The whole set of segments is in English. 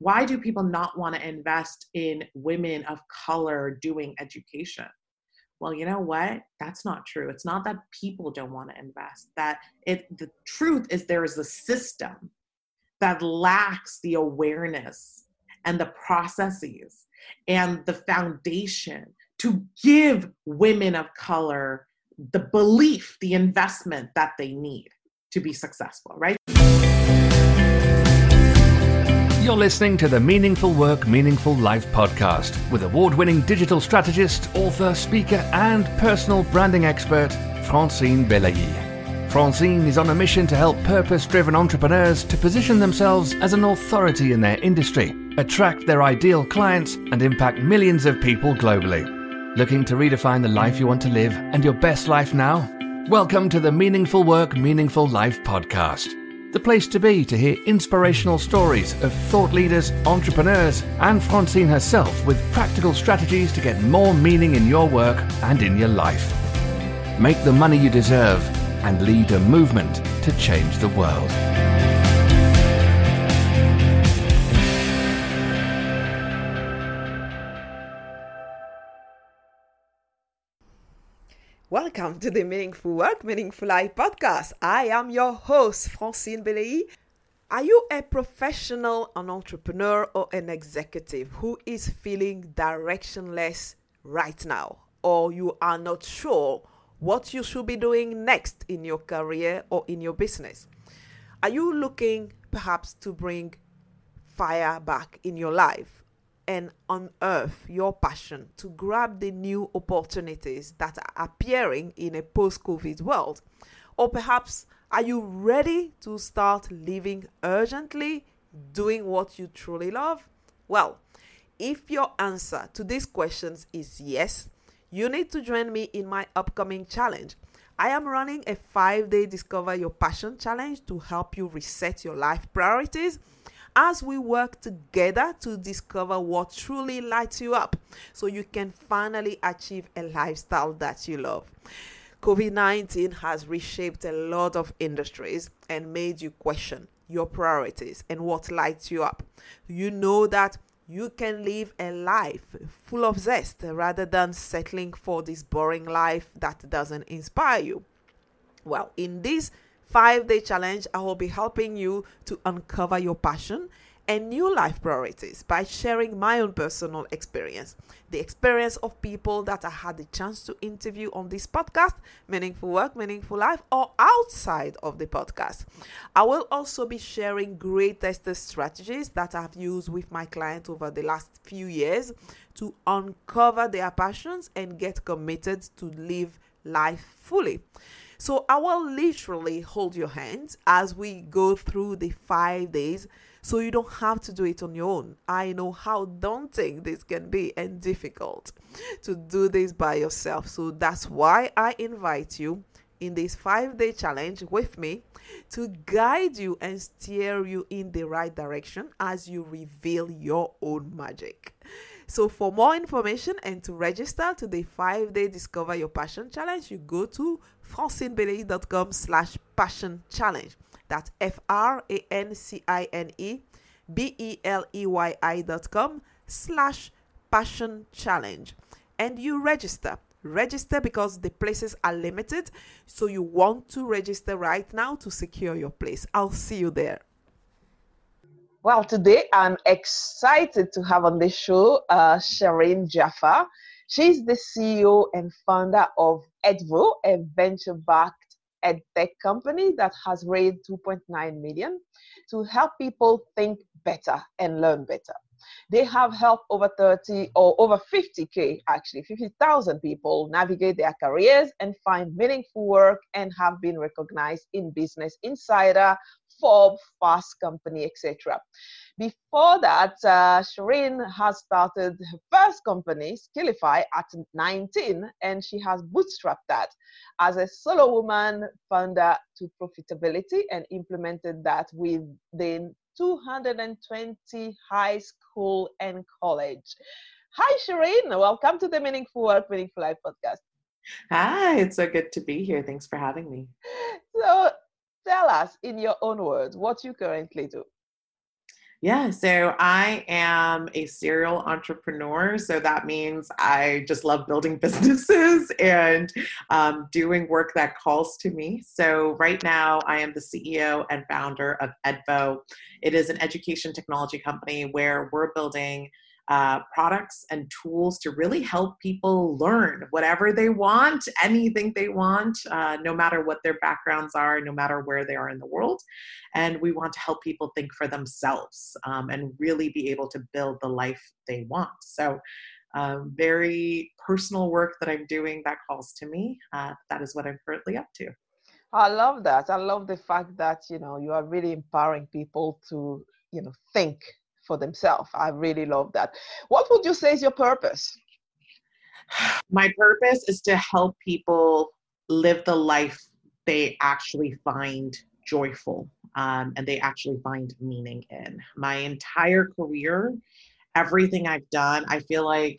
Why do people not want to invest in women of color doing education? Well, you know what? That's not true. It's not that people don't want to invest. That it the truth is there is a system that lacks the awareness and the processes and the foundation to give women of color the belief, the investment that they need to be successful, right? You're listening to the Meaningful Work, Meaningful Life podcast with award winning digital strategist, author, speaker, and personal branding expert, Francine Beleyi. Francine is on a mission to help purpose driven entrepreneurs to position themselves as an authority in their industry, attract their ideal clients, and impact millions of people globally. Looking to redefine the life you want to live and your best life now? Welcome to the Meaningful Work, Meaningful Life podcast. The place to be to hear inspirational stories of thought leaders, entrepreneurs, and Francine herself with practical strategies to get more meaning in your work and in your life. Make the money you deserve and lead a movement to change the world. Welcome to the Meaningful Work, Meaningful Life podcast. I am your host, Francine Beleyi. Are you a professional, an entrepreneur, or an executive who is feeling directionless right now? Or you are not sure what you should be doing next in your career or in your business. Are you looking perhaps to bring fire back in your life and unearth your passion to grab the new opportunities that are appearing in a post COVID world? Or perhaps are you ready to start living urgently, doing what you truly love? Well, if your answer to these questions is yes, you need to join me in my upcoming challenge. I am running a five day Discover Your Passion challenge to help you reset your life priorities as we work together to discover what truly lights you up so you can finally achieve a lifestyle that you love. COVID 19 has reshaped a lot of industries and made you question your priorities and what lights you up. You know that you can live a life full of zest rather than settling for this boring life that doesn't inspire you. Well, in this five day challenge, I will be helping you to uncover your passion and new life priorities by sharing my own personal experience, the experience of people that I had the chance to interview on this podcast, Meaningful Work, Meaningful Life, or outside of the podcast. I will also be sharing greatest strategies that I've used with my clients over the last few years to uncover their passions and get committed to live life fully. So I will literally hold your hand as we go through the five days so you don't have to do it on your own. I know how daunting this can be and difficult to do this by yourself. So that's why I invite you in this five day challenge with me to guide you and steer you in the right direction as you reveal your own magic. So, for more information and to register to the five day Discover Your Passion Challenge, you go to francinebeleyi.com slash passion challenge. That's F R A N C I N E B E L E Y I dot com slash passion challenge. And you register. Register because the places are limited. So you want to register right now to secure your place. I'll see you there. Well, today I'm excited to have on the show uh, Shireen Jaffer. She's the CEO and founder of Edvo, a venture backed edtech company that has raised 2.9 million to help people think better and learn better. They have helped over 30 or over 50k actually 50,000 people navigate their careers and find meaningful work and have been recognized in Business Insider, Forbes, Fast Company, etc. Before that, uh, Shireen has started her first company, Skillify, at 19, and she has bootstrapped that as a solo woman founder to profitability and implemented that within 220 high school and college. Hi, Shireen. Welcome to the Meaningful Work, Meaningful Life podcast. Hi, it's so good to be here. Thanks for having me. So, tell us in your own words what you currently do. Yeah, so I am a serial entrepreneur. So that means I just love building businesses and um, doing work that calls to me. So right now, I am the CEO and founder of Edvo. It is an education technology company where we're building uh, products and tools to really help people learn whatever they want, anything they want, uh, no matter what their backgrounds are, no matter where they are in the world. And we want to help people think for themselves um, and really be able to build the life they want. So, um, very personal work that I'm doing that calls to me. Uh, that is what I'm currently up to. I love that. I love the fact that you know you are really empowering people to you know think for themselves. I really love that. What would you say is your purpose? My purpose is to help people live the life they actually find joyful um, and they actually find meaning in. My entire career, everything I've done, I feel like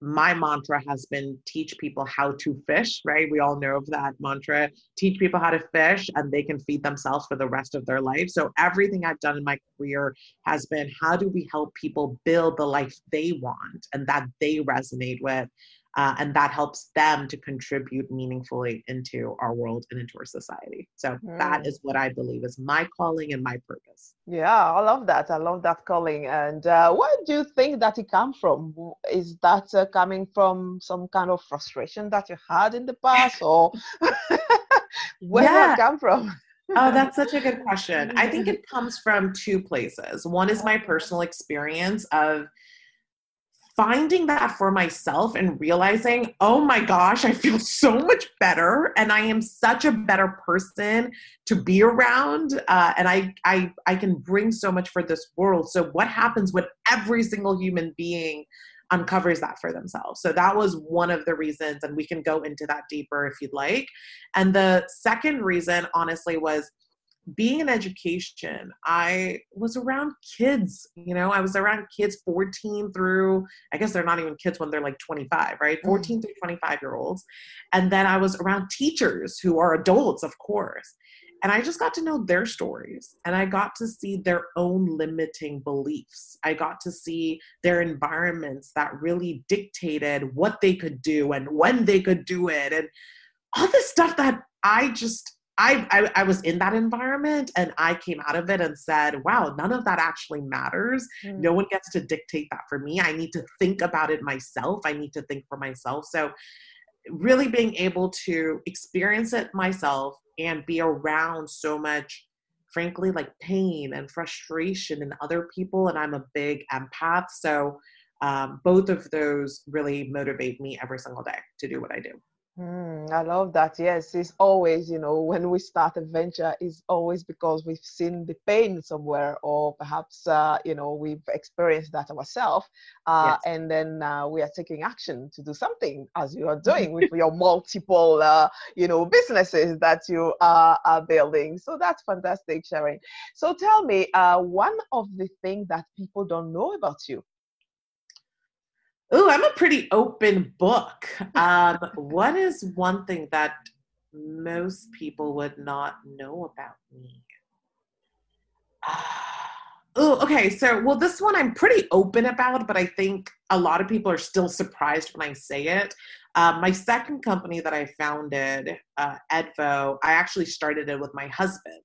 my mantra has been teach people how to fish, right? We all know of that mantra teach people how to fish and they can feed themselves for the rest of their life. So, everything I've done in my career has been how do we help people build the life they want and that they resonate with? Uh, and that helps them to contribute meaningfully into our world and into our society so mm. that is what i believe is my calling and my purpose yeah i love that i love that calling and uh, where do you think that it come from is that uh, coming from some kind of frustration that you had in the past or where yeah. did it come from oh, that's such a good question. I think it comes from two places. One is my personal experience of finding that for myself and realizing, oh my gosh, I feel so much better and I am such a better person to be around. Uh, and I, I, I can bring so much for this world. So, what happens when every single human being uncovers that for themselves? So, that was one of the reasons, and we can go into that deeper if you'd like. And the second reason, honestly, was being in education, I was around kids, you know, I was around kids 14 through, I guess they're not even kids when they're like 25, right? Mm. 14 mm-hmm. through 25 year olds. And then I was around teachers who are adults, of course. And I just got to know their stories and I got to see their own limiting beliefs. I got to see their environments that really dictated what they could do and when they could do it and all this stuff that I just I, I, I was in that environment and I came out of it and said, wow, none of that actually matters. Mm. No one gets to dictate that for me. I need to think about it myself. I need to think for myself. So, really being able to experience it myself and be around so much, frankly, like pain and frustration in other people. And I'm a big empath. So, um, both of those really motivate me every single day to do what I do. Mm, I love that. Yes, it's always, you know, when we start a venture, it's always because we've seen the pain somewhere, or perhaps, uh, you know, we've experienced that ourselves, uh, yes. and then uh, we are taking action to do something, as you are doing with your multiple, uh, you know, businesses that you are, are, building. So that's fantastic, Sharon. So tell me, uh, one of the things that people don't know about you Oh, I'm a pretty open book. Um, what is one thing that most people would not know about me? oh, okay. So, well, this one I'm pretty open about, but I think a lot of people are still surprised when I say it. Um, my second company that I founded, uh, Edvo, I actually started it with my husband.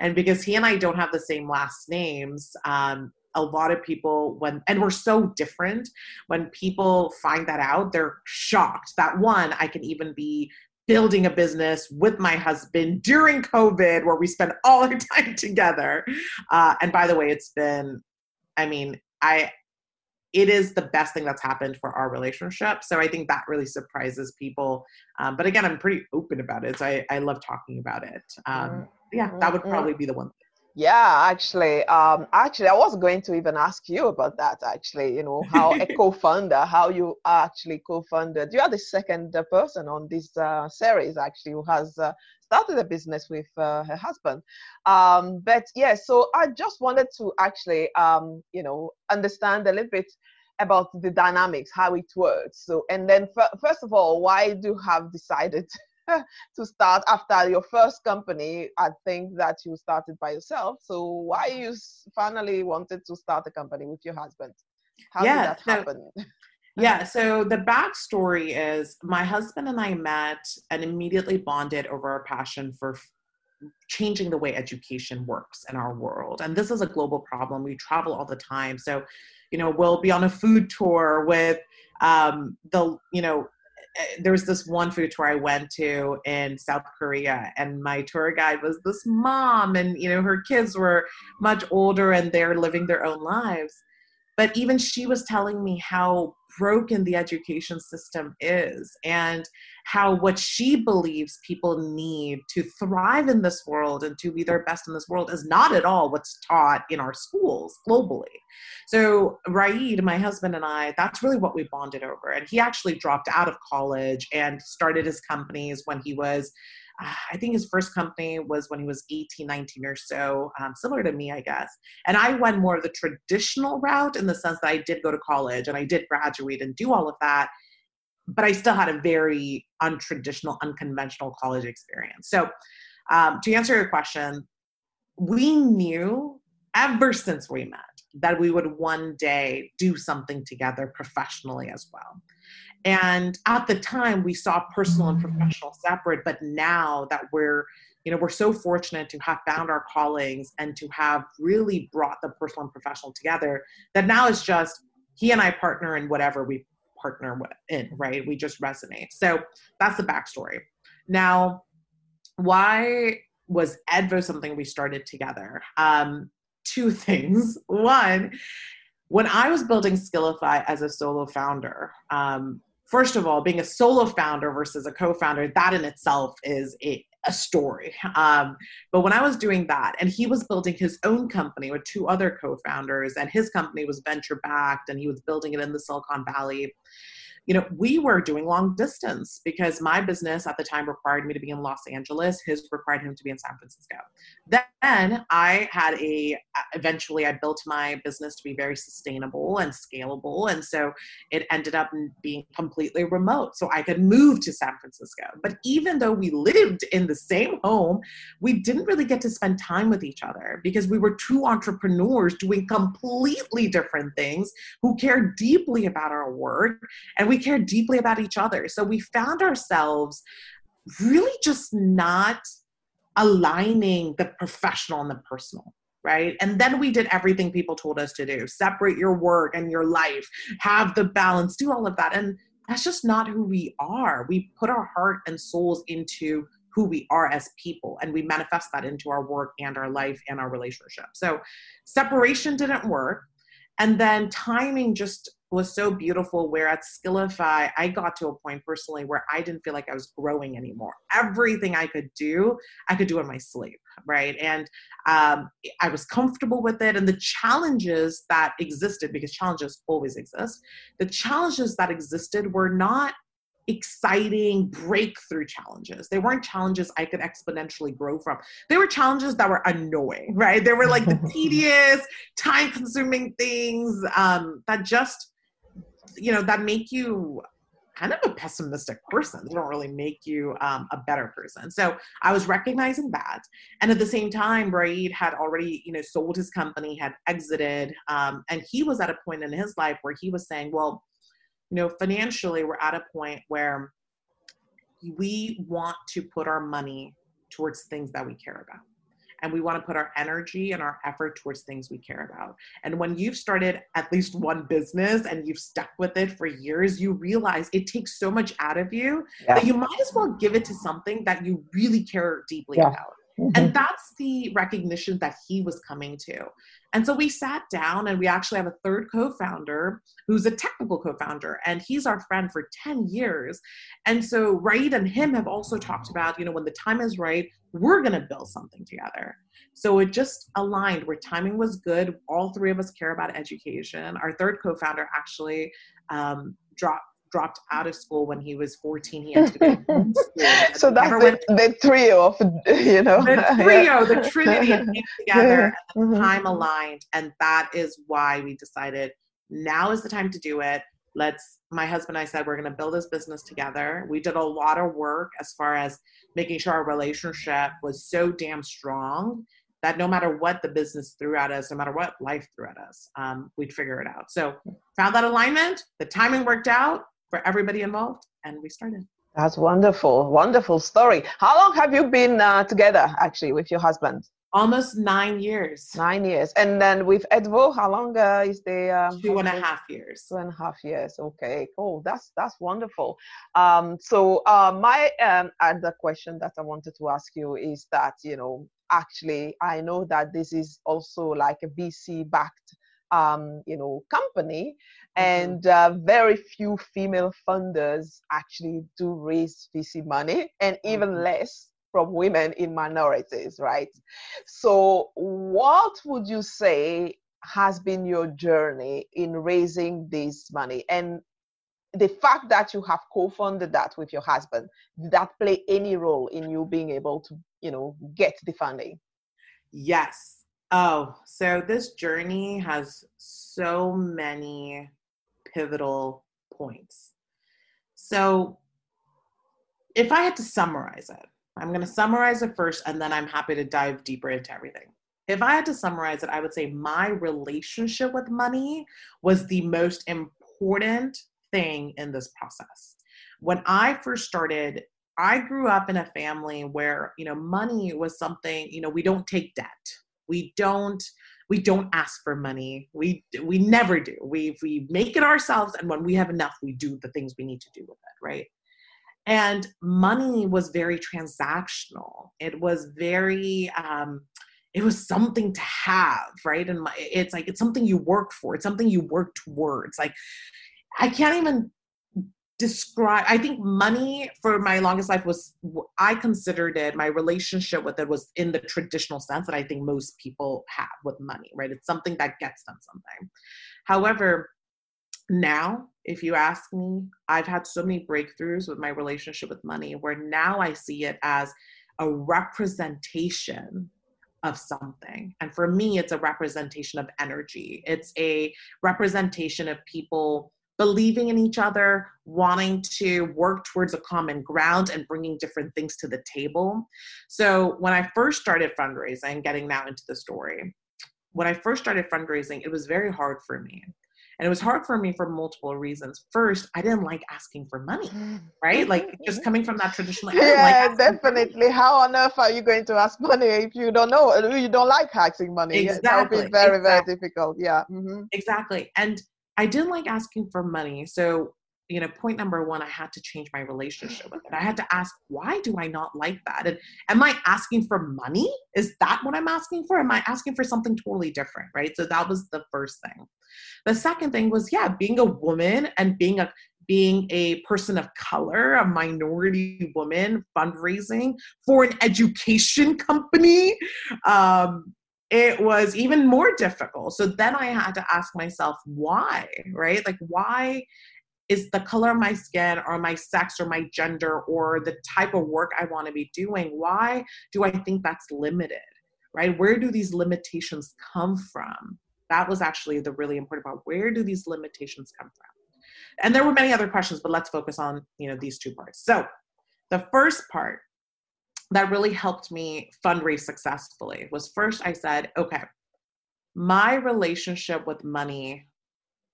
And because he and I don't have the same last names, um, a lot of people when and we're so different when people find that out they're shocked that one i can even be building a business with my husband during covid where we spend all our time together. Uh, and by the way it's been i mean i it is the best thing that's happened for our relationship. So i think that really surprises people. Um, but again i'm pretty open about it so i, I love talking about it. Um, yeah that would probably be the one thing yeah, actually, um, actually, I was going to even ask you about that. Actually, you know, how a co-founder, how you actually co-founded. You are the second uh, person on this uh, series actually who has uh, started a business with uh, her husband. Um, but yeah, so I just wanted to actually, um, you know, understand a little bit about the dynamics, how it works. So, and then f- first of all, why do you have decided to start after your first company. I think that you started by yourself. So why you finally wanted to start a company with your husband? How yeah, did that so, happen? yeah, so the backstory is my husband and I met and immediately bonded over our passion for changing the way education works in our world. And this is a global problem. We travel all the time. So, you know, we'll be on a food tour with um, the, you know, Eh, there was this one food tour I went to in South Korea, and my tour guide was this mom, and you know her kids were much older and they're living their own lives. But even she was telling me how broken the education system is and how what she believes people need to thrive in this world and to be their best in this world is not at all what's taught in our schools globally. So, Raid, my husband, and I, that's really what we bonded over. And he actually dropped out of college and started his companies when he was I think his first company was when he was 18, 19 or so, um, similar to me, I guess. And I went more of the traditional route in the sense that I did go to college and I did graduate and do all of that, but I still had a very untraditional, unconventional college experience. So, um, to answer your question, we knew ever since we met that we would one day do something together professionally as well. And at the time, we saw personal and professional separate, but now that we're you know we're so fortunate to have found our callings and to have really brought the personal and professional together that now it's just he and i partner in whatever we partner in right? We just resonate. So that's the backstory. Now why was edvo something we started together? Um, two things. One when i was building skillify as a solo founder um, first of all, being a solo founder versus a co-founder, that in itself is a, a story. Um, but when I was doing that, and he was building his own company with two other co-founders, and his company was venture backed, and he was building it in the Silicon Valley you know, we were doing long distance because my business at the time required me to be in Los Angeles. His required him to be in San Francisco. Then I had a, uh, eventually I built my business to be very sustainable and scalable. And so it ended up being completely remote. So I could move to San Francisco. But even though we lived in the same home, we didn't really get to spend time with each other because we were two entrepreneurs doing completely different things who cared deeply about our work. And we care deeply about each other. So we found ourselves really just not aligning the professional and the personal right? And then we did everything people told us to do separate your work and your life, have the balance, do all of that. And that's just not who we are. We put our heart and souls into who we are as people, and we manifest that into our work and our life and our relationship. So separation didn't work. And then timing just was so beautiful where at skillify i got to a point personally where i didn't feel like i was growing anymore everything i could do i could do in my sleep right and um, i was comfortable with it and the challenges that existed because challenges always exist the challenges that existed were not exciting breakthrough challenges. They weren't challenges I could exponentially grow from. They were challenges that were annoying, right? They were like the tedious, time consuming things um, that just you know that make you kind of a pessimistic person. They don't really make you um, a better person. So I was recognizing that, and at the same time, Raid had already, you know, sold his company, had exited, um, and he was at a point in his life where he was saying, "Well, you know, financially, we're at a point where we want to put our money towards things that we care about." And we want to put our energy and our effort towards things we care about. And when you've started at least one business and you've stuck with it for years, you realize it takes so much out of you yeah. that you might as well give it to something that you really care deeply yeah. about. Mm-hmm. And that's the recognition that he was coming to. And so we sat down and we actually have a third co founder who's a technical co founder, and he's our friend for 10 years. And so Raid and him have also talked about, you know, when the time is right, we're going to build something together. So it just aligned where timing was good. All three of us care about education. Our third co founder actually um, dropped dropped out of school when he was 14. He had to go to So that's the, the, trio of, you know. The trio, the trinity came together and the mm-hmm. time aligned. And that is why we decided now is the time to do it. let's my husband and i said we're going to build this business together we did a lot of work as far as making sure our relationship was so damn strong that no matter what the business threw at us no matter what life threw at us um, we'd figure it out so found that alignment the timing worked out for everybody involved and we started that's wonderful wonderful story how long have you been uh, together actually with your husband almost nine years. Nine years. And then with Edvo, how long uh, is the um, two and a half years? Two and a half years. Okay, cool. That's that's wonderful. Um, so uh, my um, other question that I wanted to ask you is that you know actually I know that this is also like a VC backed um, you know company. And uh, very few female funders actually do raise vc money and even mm-hmm. less from women in minorities, right? So, what would you say has been your journey in raising this money? And the fact that you have co-funded that with your husband, did that play any role in you being able to, you know, get the funding? Yes. Oh, so this journey has so many pivotal points. So, if I had to summarize it, I'm going to summarize it first and then I'm happy to dive deeper into everything. If I had to summarize it, I would say my relationship with money was the most important thing in this process. When I first started, I grew up in a family where, you know, money was something, you know, we don't take debt. We don't we don't ask for money. We we never do. We we make it ourselves and when we have enough, we do the things we need to do with it, right? and money was very transactional it was very um, it was something to have right and my, it's like it's something you work for it's something you work towards like i can't even describe i think money for my longest life was i considered it my relationship with it was in the traditional sense that i think most people have with money right? It's something that gets them something. However now, if you ask me, I've had so many breakthroughs with my relationship with money where now I see it as a representation of something. And for me, it's a representation of energy, it's a representation of people believing in each other, wanting to work towards a common ground, and bringing different things to the table. So, when I first started fundraising, getting now into the story, when I first started fundraising, it was very hard for me and it was hard for me for multiple reasons. First, I didn't like asking for money, right? Like just coming from that traditional. Yeah, like definitely. How on earth are you going to ask money if you don't know? You don't like asking money. Exactly. That would be very, exactly. very difficult. Yeah. Mm-hmm. Exactly. And I didn't like asking for money. So you know, point number one, I had to change my relationship with it. I had to ask, why do I not like that? And am I asking for money? Is that what I'm asking for? Am I asking for something totally different? Right. So that was the first thing. The second thing was, yeah, being a woman and being a being a person of color, a minority woman, fundraising for an education company. Um, it was even more difficult. So then I had to ask myself, why, right? Like, why is the color of my skin or my sex or my gender or the type of work I want to be doing, why do I think that's limited? Right? Where do these limitations come from? That was actually the really important part. Where do these limitations come from? And there were many other questions, but let's focus on, you know, these two parts. So, the first part that really helped me fundraise successfully was first I said, okay, my relationship with money,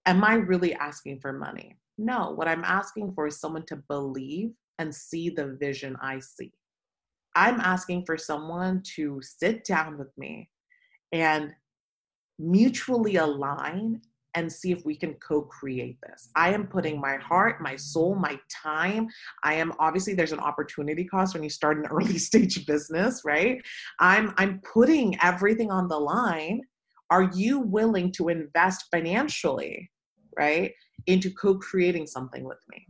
am I really asking for money? No, what I'm asking for is someone to believe and see the vision I see. I'm asking for someone to sit down with me and mutually align and see if we can co-create this. I am putting my heart, my soul, my time. I am obviously there's an opportunity cost when you start an early stage business, right? I'm I'm putting everything on the line. Are you willing to invest financially, right? into co-creating something with me.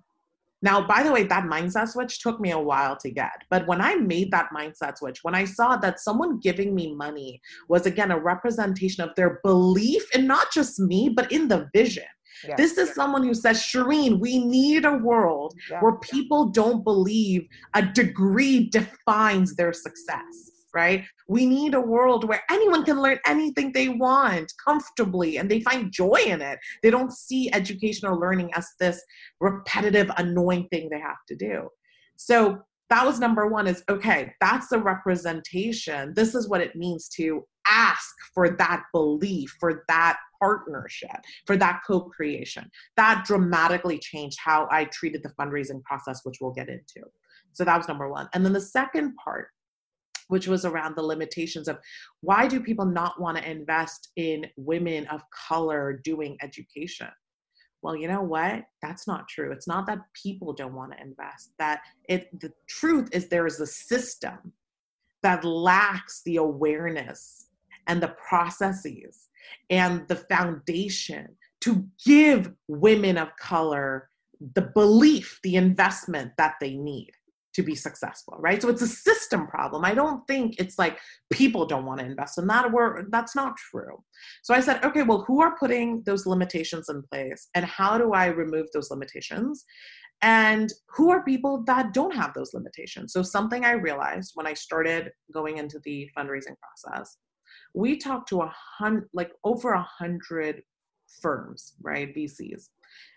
Now, by the way, that mindset switch took me a while to get. But when I made that mindset switch, when I saw that someone giving me money was again a representation of their belief in not just me, but in the vision. Yes. This is someone who says, Shireen, we need a world yeah. where people don't believe a degree defines their success right? We need a world where anyone can learn anything they want comfortably and they find joy in it. They don't see education or learning as this repetitive, annoying thing they have to do. So that was number one is okay, that's the representation. This is what it means to ask for that belief, for that partnership, for that co creation. That dramatically changed how I treated the fundraising process, which we'll get into. So that was number one. And then the second part, which was around the limitations of why do people not want to invest in women of color doing education? Well, you know what? That's not true. It's not that people don't want to invest. That it the truth is there is a system that lacks the awareness and the processes and the foundation to give women of color the belief, the investment that they need to be successful, right? So it's a system problem. I don't think it's like people don't want to invest in that or that's not true. So I said, okay, well, who are putting those limitations in place and how do I remove those limitations? And who are people that don't have those limitations? So something I realized when I started going into the fundraising process, we talked to a hundred, like over a hundred firms, right? VCs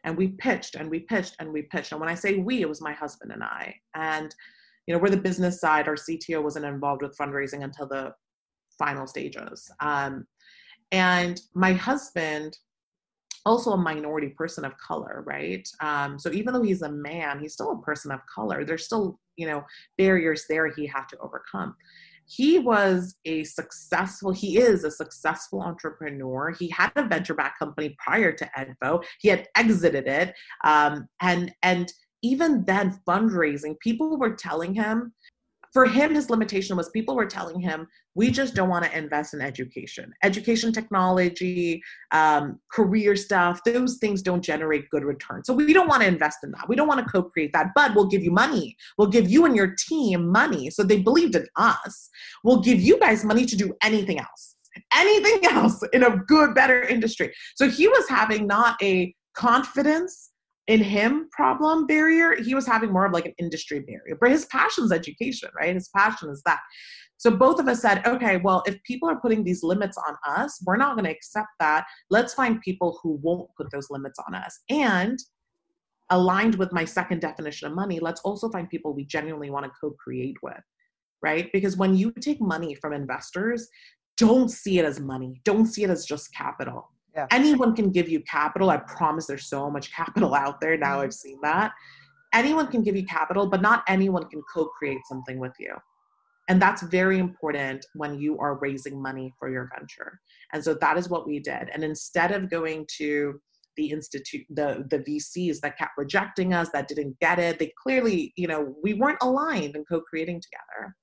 and we pitched and we pitched and we pitched. And when i say we it was my husband and i. And you know we're the business side. Our cto wasn't involved with fundraising until the final stages. Um, and my husband also a minority person of color right? Um, so even though he's a man he's still a person of color. There's still you know barriers there he had to overcome he was a successful he is a successful entrepreneur. He had a venture back company prior to edvo he had exited it um, and and even then fundraising people were telling him for him, his limitation was people were telling him, we just don't want to invest in education. Education technology, um, career stuff, those things don't generate good returns. So we don't want to invest in that. We don't want to co create that, but we'll give you money. We'll give you and your team money. So they believed in us. We'll give you guys money to do anything else anything else in a good, better industry. So he was having not a confidence in him problem barrier he was having more of like an industry barrier but his passion is education right? His passion is that. So both of us said okay well if people are putting these limits on us we're not going to accept that. Let's find people who won't put those limits on us. And aligned with my second definition of money let's also find people we genuinely want to co-create with right? Because when you take money from investors don't see it as money. Don't see it as just capital yeah. Anyone can give you capital. I promise there's so much capital out there now. Mm-hmm. I've seen that. Anyone can give you capital, but not anyone can co create something with you. And that's very important when you are raising money for your venture. And so that is what we did. And instead of going to the institute the the vcs that kept rejecting us that didn't get it they clearly you know we weren't aligned and co-creating together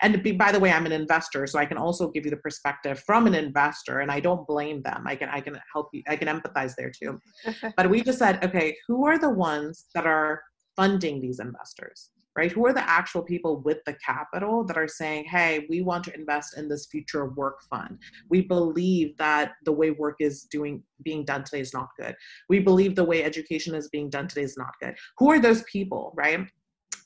and be, by the way i'm an investor so i can also give you the perspective from an investor and i don't blame them. I can i can help you i can empathize there too. But we just said okay who are the ones that are funding these investors right? Who are the actual people with the capital that are saying hey we want to invest in this future work fund. We believe that the way work is doing being done today is not good. We believe the way education is being done today is not good. Who are those people right?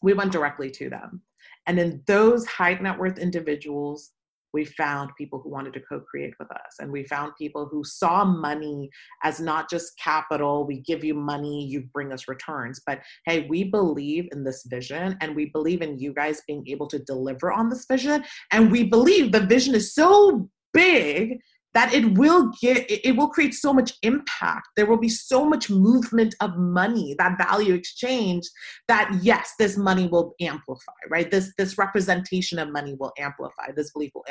We went directly to them and in those high net worth individuals, we found people who wanted to co create with us. And we found people who saw money as not just capital, we give you money, you bring us returns. But hey, we believe in this vision and we believe in you guys being able to deliver on this vision. And we believe the vision is so big that it will get it will create so much impact. There will be so much movement of money that value exchange that yes this money will amplify right? This this representation of money will amplify this belief will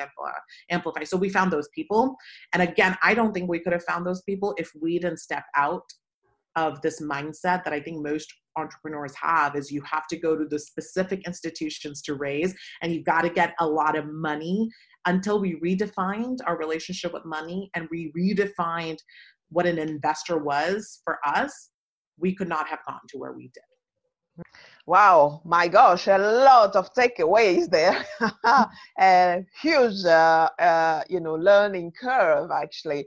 amplify so we found those people. And again i don't think we could have found those people if we didn't step out of this mindset that i think most entrepreneurs have is you have to go to the specific institutions to raise and you've got to get a lot of money until we redefined our relationship with money and we redefined what an investor was for us, we could not have gotten to where we did. Wow, my gosh, a lot of takeaways there. a huge, uh, uh, you know, learning curve actually.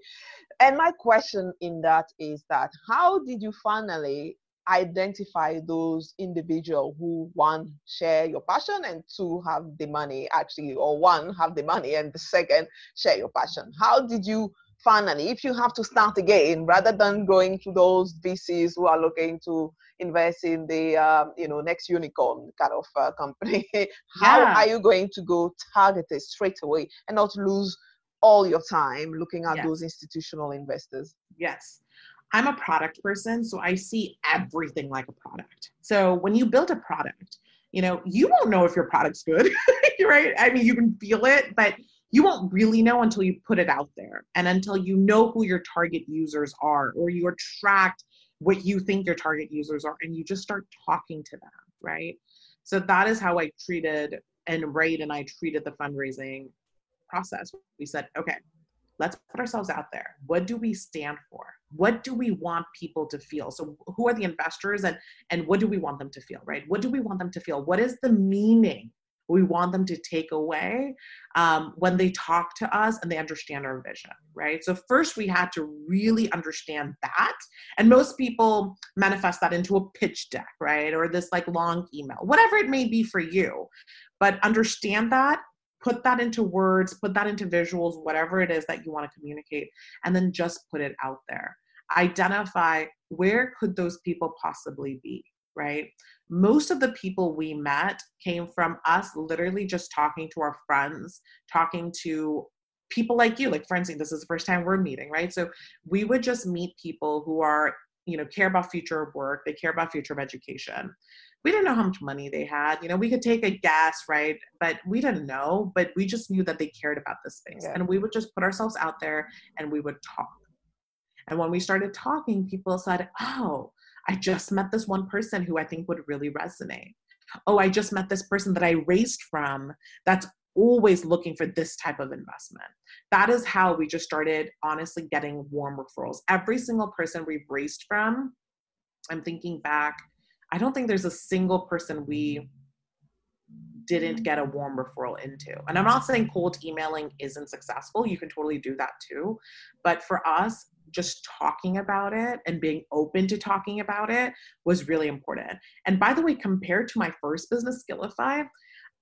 And my question in that is that how did you finally identify those individual who one share your passion and two have the money actually or one have the money and the second share your passion how did you finally if you have to start again rather than going to those vcs who are looking to invest in the um, you know next unicorn kind of uh, company how yeah. are you going to go targeted straight away and not lose all your time looking at yes. those institutional investors yes I'm a product person, so I see everything like a product. So when you build a product, you know, you won't know if your product's good, right? I mean, you can feel it, but you won't really know until you put it out there and until you know who your target users are or you attract what you think your target users are and you just start talking to them, right? So that is how I treated and Ray and I treated the fundraising process. We said, okay, let's put ourselves out there. What do we stand for? What do we want people to feel? So who are the investors and and what do we want them to feel, right? What do we want them to feel? What is the meaning we want them to take away um, when they talk to us and they understand our vision, right? So, first, we had to really understand that. And most people manifest that into a pitch deck, right? Or this like long email, whatever it may be for you. But understand that put that into words, put that into visuals, whatever it is that you want to communicate, and then just put it out there. Identify where could those people possibly be, right? Most of the people we met came from us literally just talking to our friends, talking to people like you, like Francine, this is the first time we're meeting, right? So we would just meet people who are, you know, care about future of work, they care about future of education we didn't know how much money they had. You know, we could take a guess, right? But we didn't know, but we just knew that they cared about this space. Yeah. And we would just put ourselves out there and we would talk. And when we started talking, people said, Oh, I just met this one person who I think would really resonate. Oh, I just met this person that I raised from that's always looking for this type of investment. That is how we just started honestly getting warm referrals. Every single person we've raised from, I'm thinking back I don't think there's a single person we didn't get a warm referral into. And I'm not saying cold emailing isn't successful. You can totally do that too. But for us, just talking about it and being open to talking about it was really important. And by the way, compared to my first business, Skillify,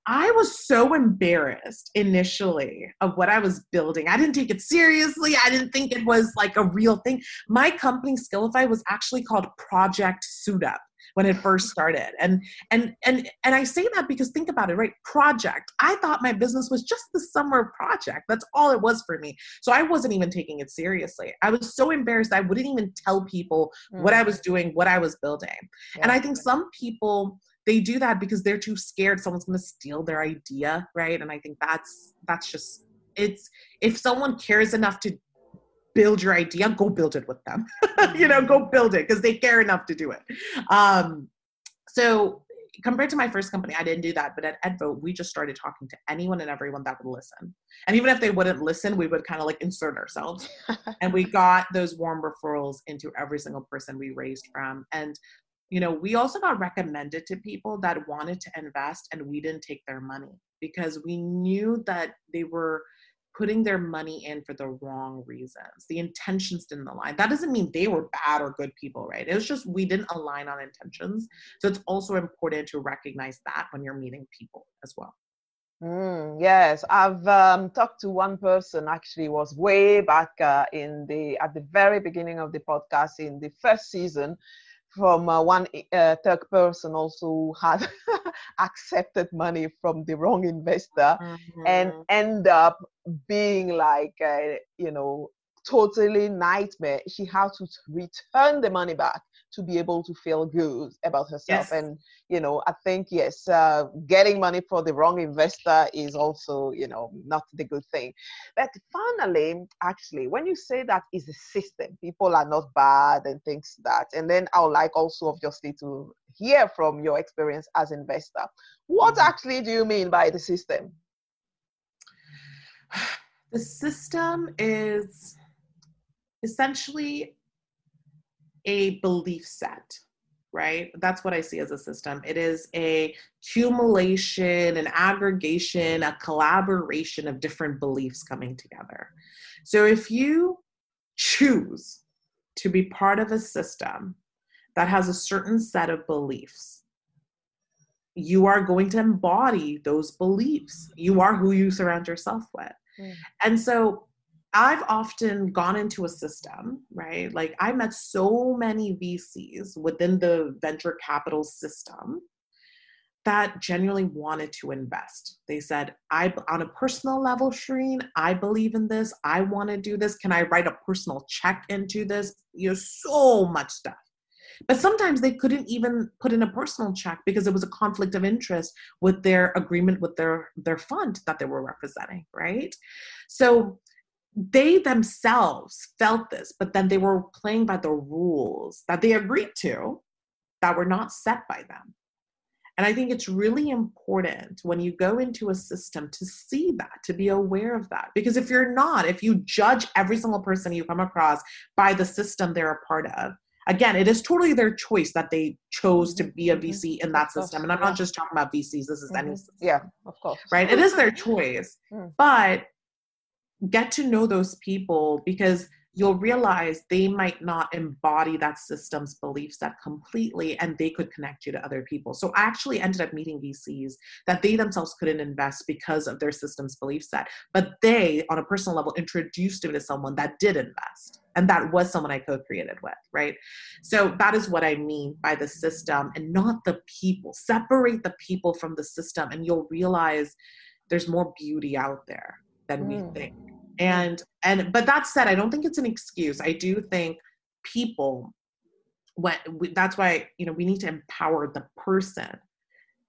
I was so embarrassed initially of what I was building. I didn't take it seriously. I didn't think it was like a real thing. My company, Skillify, was actually called Project Suit Up when it first started. And and and and i say that because think about it right? Project. I thought my business was just the summer project. That's all it was for me. So i wasn't even taking it seriously. I was so embarrassed i wouldn't even tell people mm. what i was doing what i was building. Yeah. and i think some people they do that because they're too scared someone's going to steal their idea right? And i think that's that's just it's if someone cares enough to build your idea, go build it with them. you know, go build it because they care enough to do it. Um, so compared to my first company, I didn't do that. But at Edvo, we just started talking to anyone and everyone that would listen. And even if they wouldn't listen, we would kind of like insert ourselves. and we got those warm referrals into every single person we raised from. And you know, we also got recommended to people that wanted to invest and we didn't take their money because we knew that they were putting their money in for the wrong reasons. The intentions didn't align. That doesn't mean they were bad or good people, right? It was just we didn't align on intentions. So it's also important to recognize that when you're meeting people as well. Mm, yes, I've um, talked to one person actually was way back uh, in the at the very beginning of the podcast in the first season from uh, one uh, third person also had accepted money from the wrong investor mm-hmm. and end up being like uh, you know totally nightmare she had to return the money back to be able to feel good about herself. Yes. And, you know, I think, yes, uh, getting money for the wrong investor is also, you know, not the good thing. But finally, actually, when you say that is a system, people are not bad and things that, and then I would like also obviously to hear from your experience as investor. What mm-hmm. actually do you mean by the system? The system is essentially a belief set right? That's what i see as a system. It is a accumulation an aggregation a collaboration of different beliefs coming together. So if you choose to be part of a system that has a certain set of beliefs you are going to embody those beliefs. You are who you surround yourself with. Mm. and so I've often gone into a system, right? Like I met so many VCs within the venture capital system that genuinely wanted to invest. They said, I on a personal level, Shireen, I believe in this. I want to do this. Can I write a personal check into this? You know, so much stuff. But sometimes they couldn't even put in a personal check because it was a conflict of interest with their agreement with their their fund that they were representing, right? So they themselves felt this, but then they were playing by the rules that they agreed to that were not set by them. And I think it's really important when you go into a system to see that, to be aware of that. Because if you're not, if you judge every single person you come across by the system they're a part of, again, it is totally their choice that they chose to be a mm-hmm. VC in that system. And I'm not just talking about VCs, this is any mm-hmm. system. Yeah, of course. Right? It is their choice. Mm. But get to know those people because you'll realize they might not embody that system's belief set completely and they could connect you to other people. So I actually ended up meeting VCs that they themselves couldn't invest because of their system's belief set, but they, on a personal level, introduced me to someone that did invest. And that was someone I co created with, right? So that is what I mean by the system and not the people. Separate the people from the system, and you'll realize there's more beauty out there than mm. we think and and but that said i don't think it's an excuse. I do think people what we, that's why you know we need to empower the person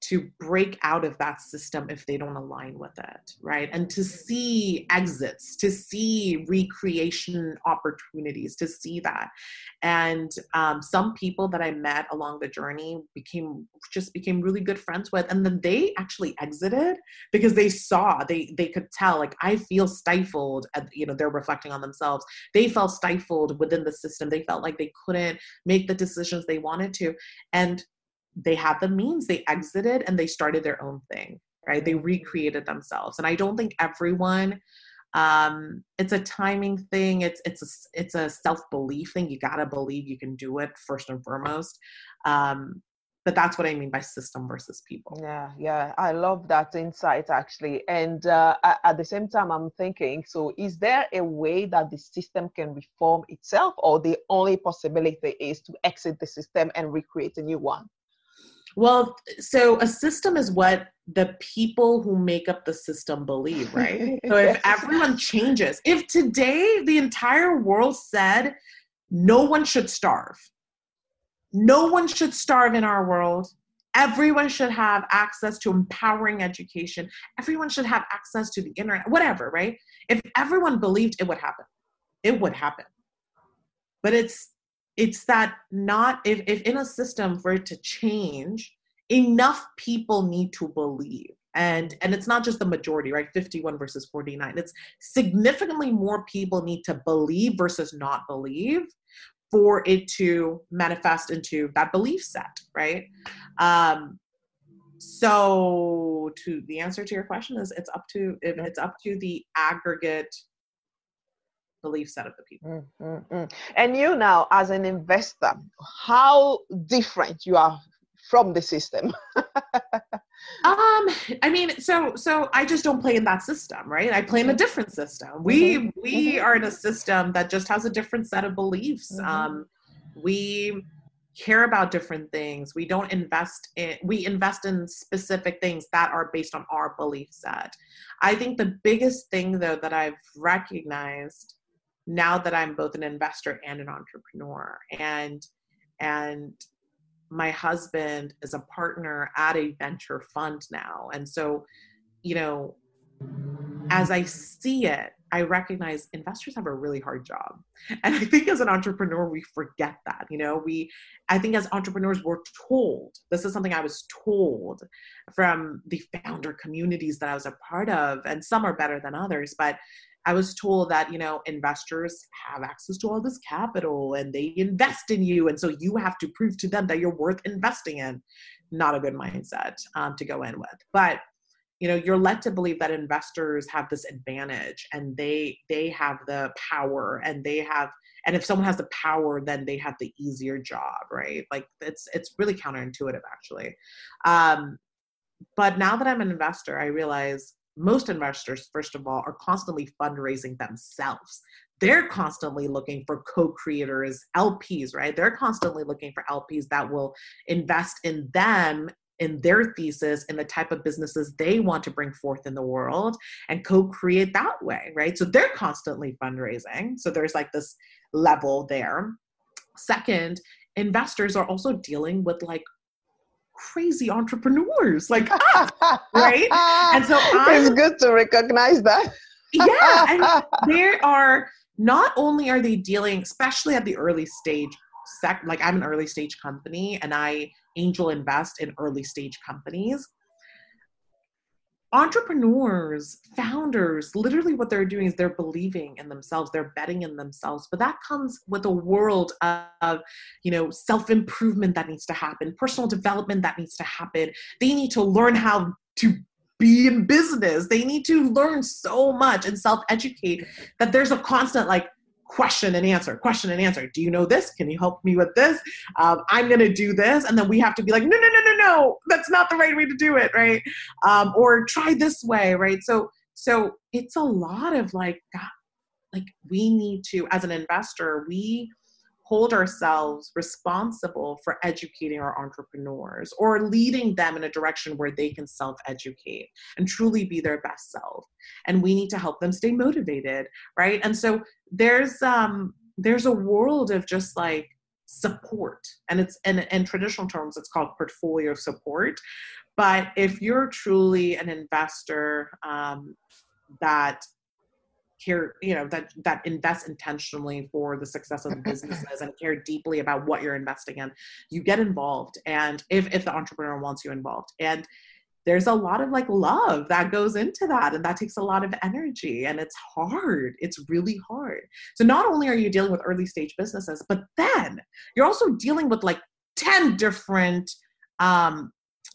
to break out of that system if they don't align with it, right? And to see exits, to see recreation opportunities, to see that. And um, some people that I met along the journey became just became really good friends with, and then they actually exited because they saw they they could tell like I feel stifled. At, you know, they're reflecting on themselves. They felt stifled within the system. They felt like they couldn't make the decisions they wanted to, and they had the means they exited and they started their own thing right? They recreated themselves. And i don't think everyone um it's a timing thing. It's it's a it's a self-belief thing. You gotta believe you can do it first and foremost. Um but that's what i mean by system versus people. Yeah yeah. I love that insight actually. And uh, at the same time i'm thinking so is there a way that the system can reform itself or the only possibility is to exit the system and recreate a new one well, so a system is what the people who make up the system believe, right? so if everyone changes, if today the entire world said no one should starve, no one should starve in our world. Everyone should have access to empowering education. Everyone should have access to the internet, whatever, right? If everyone believed it would happen, it would happen. But it's it's that not if, if in a system for it to change enough people need to believe. And and it's not just the majority right? 51 versus 49 it's significantly more people need to believe versus not believe for it to manifest into that belief set right? Um so to the answer to your question is it's up to it's up to the aggregate belief set of the people. Mm, mm, mm. And you now, as an investor, how different you are from the system? um, I mean, so so I just don't play in that system, right? I play in a mm-hmm. different system. We mm-hmm. we mm-hmm. are in a system that just has a different set of beliefs. Mm-hmm. Um, we care about different things. We don't invest in we invest in specific things that are based on our belief set. I think the biggest thing though that I've recognized now that I'm both an investor and an entrepreneur. And and my husband is a partner at a venture fund now. And so you know as i see it i recognize investors have a really hard job. And i think as an entrepreneur we forget that you know? We i think as entrepreneurs we're told this is something i was told from the founder communities that i was a part of and some are better than others but I was told that, you know, investors have access to all this capital and they invest in you. And so you have to prove to them that you're worth investing in. Not a good mindset um, to go in with. But you know you're led to believe that investors have this advantage and they they have the power and they have and if someone has the power then they have the easier job right like it's it's really counterintuitive actually um but now that i'm an investor i realize most investors first of all are constantly fundraising themselves. They're constantly looking for co-creators lps right? They're constantly looking for lps that will invest in them in their thesis in the type of businesses they want to bring forth in the world and co-create that way right? So they're constantly fundraising. So there's like this level there. Second investors are also dealing with like crazy entrepreneurs like us, right? And so I'm, it's good to recognize that. Yeah and there are not only are they dealing especially at the early stage sec like i'm an early stage company and i angel invest in early stage companies entrepreneurs founders literally what they're doing is they're believing in themselves they're betting in themselves but that comes with a world of you know self improvement that needs to happen personal development that needs to happen they need to learn how to be in business they need to learn so much and self educate that there's a constant like question and answer, question and answer. Do you know this? Can you help me with this? Um, I'm going to do this. And then we have to be like, no, no, no, no, no, that's not the right way to do it. Right. Um, or try this way. Right. So, so it's a lot of like, God, like we need to, as an investor, we hold ourselves responsible for educating our entrepreneurs or leading them in a direction where they can self educate and truly be their best self. And we need to help them stay motivated, right? And so there's um there's a world of just like support and it's in, in traditional terms it's called portfolio support. But if you're truly an investor um, that care you know that that invest intentionally for the success of the businesses and care deeply about what you're investing in you get involved. And if if the entrepreneur wants you involved. And there's a lot of like love that goes into that and that takes a lot of energy and it's hard it's really hard. So not only are you dealing with early stage businesses but then you're also dealing with like 10 different um,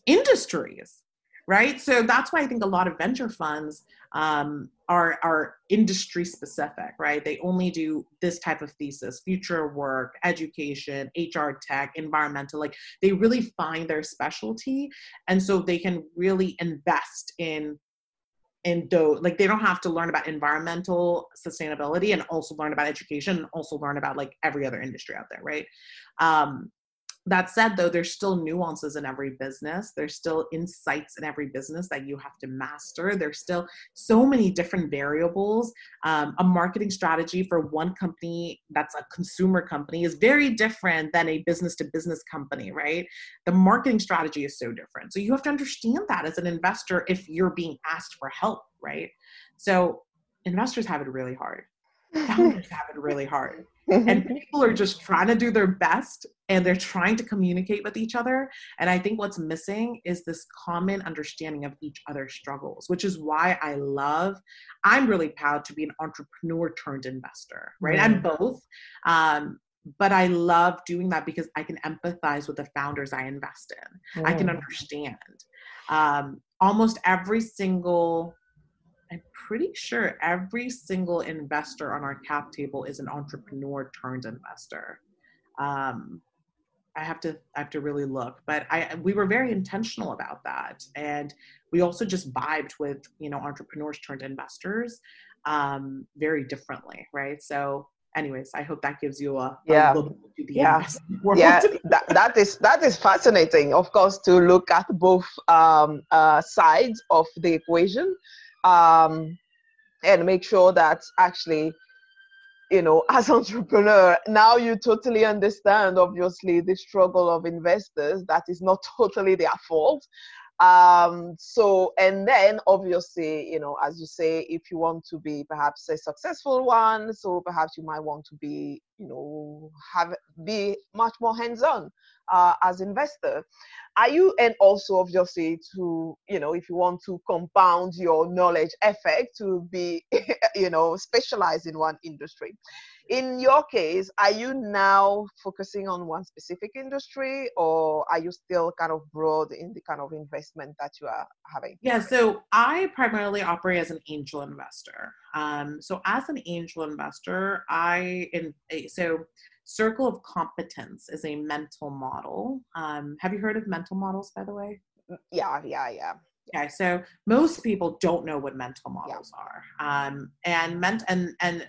industries right so that's why i think a lot of venture funds um, are are industry specific, right? They only do this type of thesis, future work, education, HR tech, environmental. Like they really find their specialty, and so they can really invest in in those. Like they don't have to learn about environmental sustainability and also learn about education and also learn about like every other industry out there, right? Um, that said though there's still nuances in every business. There's still insights in every business that you have to master. There's still so many different variables. Um, a marketing strategy for one company that's a consumer company is very different than a business to business company right? The marketing strategy is so different. So you have to understand that as an investor if you're being asked for help right? So investors have it really hard. Founders have it really hard and people are just trying to do their best and they're trying to communicate with each other and i think what's missing is this common understanding of each other's struggles which is why i love i'm really proud to be an entrepreneur turned investor right mm. i'm both um, but i love doing that because i can empathize with the founders i invest in mm. i can mm. understand um, almost every single I'm pretty sure every single investor on our cap table is an entrepreneur turned investor. Um, I have to I have to really look, but I we were very intentional about that, and we also just vibed with you know entrepreneurs turned investors um, very differently, right? So, anyways, I hope that gives you a, yeah a yeah yeah that, that is that is fascinating. Of course, to look at both um, uh, sides of the equation um, and make sure that actually you know as entrepreneur now you totally understand obviously the struggle of investors. That is not totally their fault. Um so and then obviously you know as you say if you want to be perhaps a successful one so perhaps you might want to be you know have be much more hands-on uh, as investor. Are you and also obviously to you know if you want to compound your knowledge effect to be you know specialized in one industry in your case, are you now focusing on one specific industry or are you still kind of broad in the kind of investment that you are having? Yeah, so I primarily operate as an angel investor. Um, so as an angel investor, I in so circle of competence is a mental model. Um, have you heard of mental models, by the way? Mm, yeah, yeah, yeah. Okay, so most people don't know what mental models yeah. are, um, and meant and and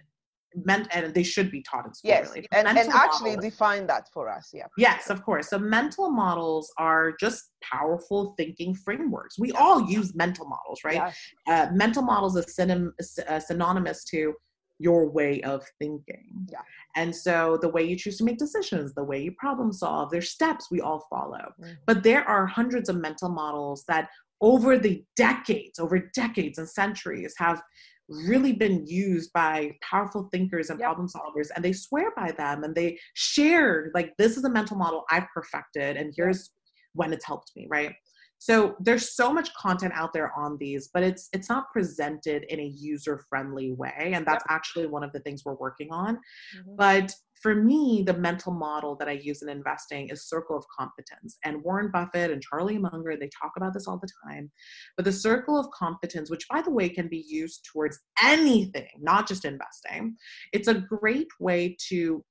meant and they should be taught in school. Yes, really. and, and actually models, define that for us. Yeah. Yes, of course. So mental models are just powerful thinking frameworks. We all use mental models, right? Yes. Uh, mental models is synonym, uh, synonymous to your way of thinking. Yeah. And so the way you choose to make decisions, the way you problem solve, there's steps we all follow. Mm-hmm. But there are hundreds of mental models that over the decades, over decades and centuries have really been used by powerful thinkers and yep. problem solvers and they swear by them and they share like this is a mental model i've perfected and here's when it's helped me right so there's so much content out there on these but it's it's not presented in a user friendly way and that's actually one of the things we're working on mm-hmm. but for me, the mental model that I use in investing is circle of competence. And Warren Buffett and Charlie Munger, they talk about this all the time. But the circle of competence, which by the way can be used towards anything, not just investing, it's a great way to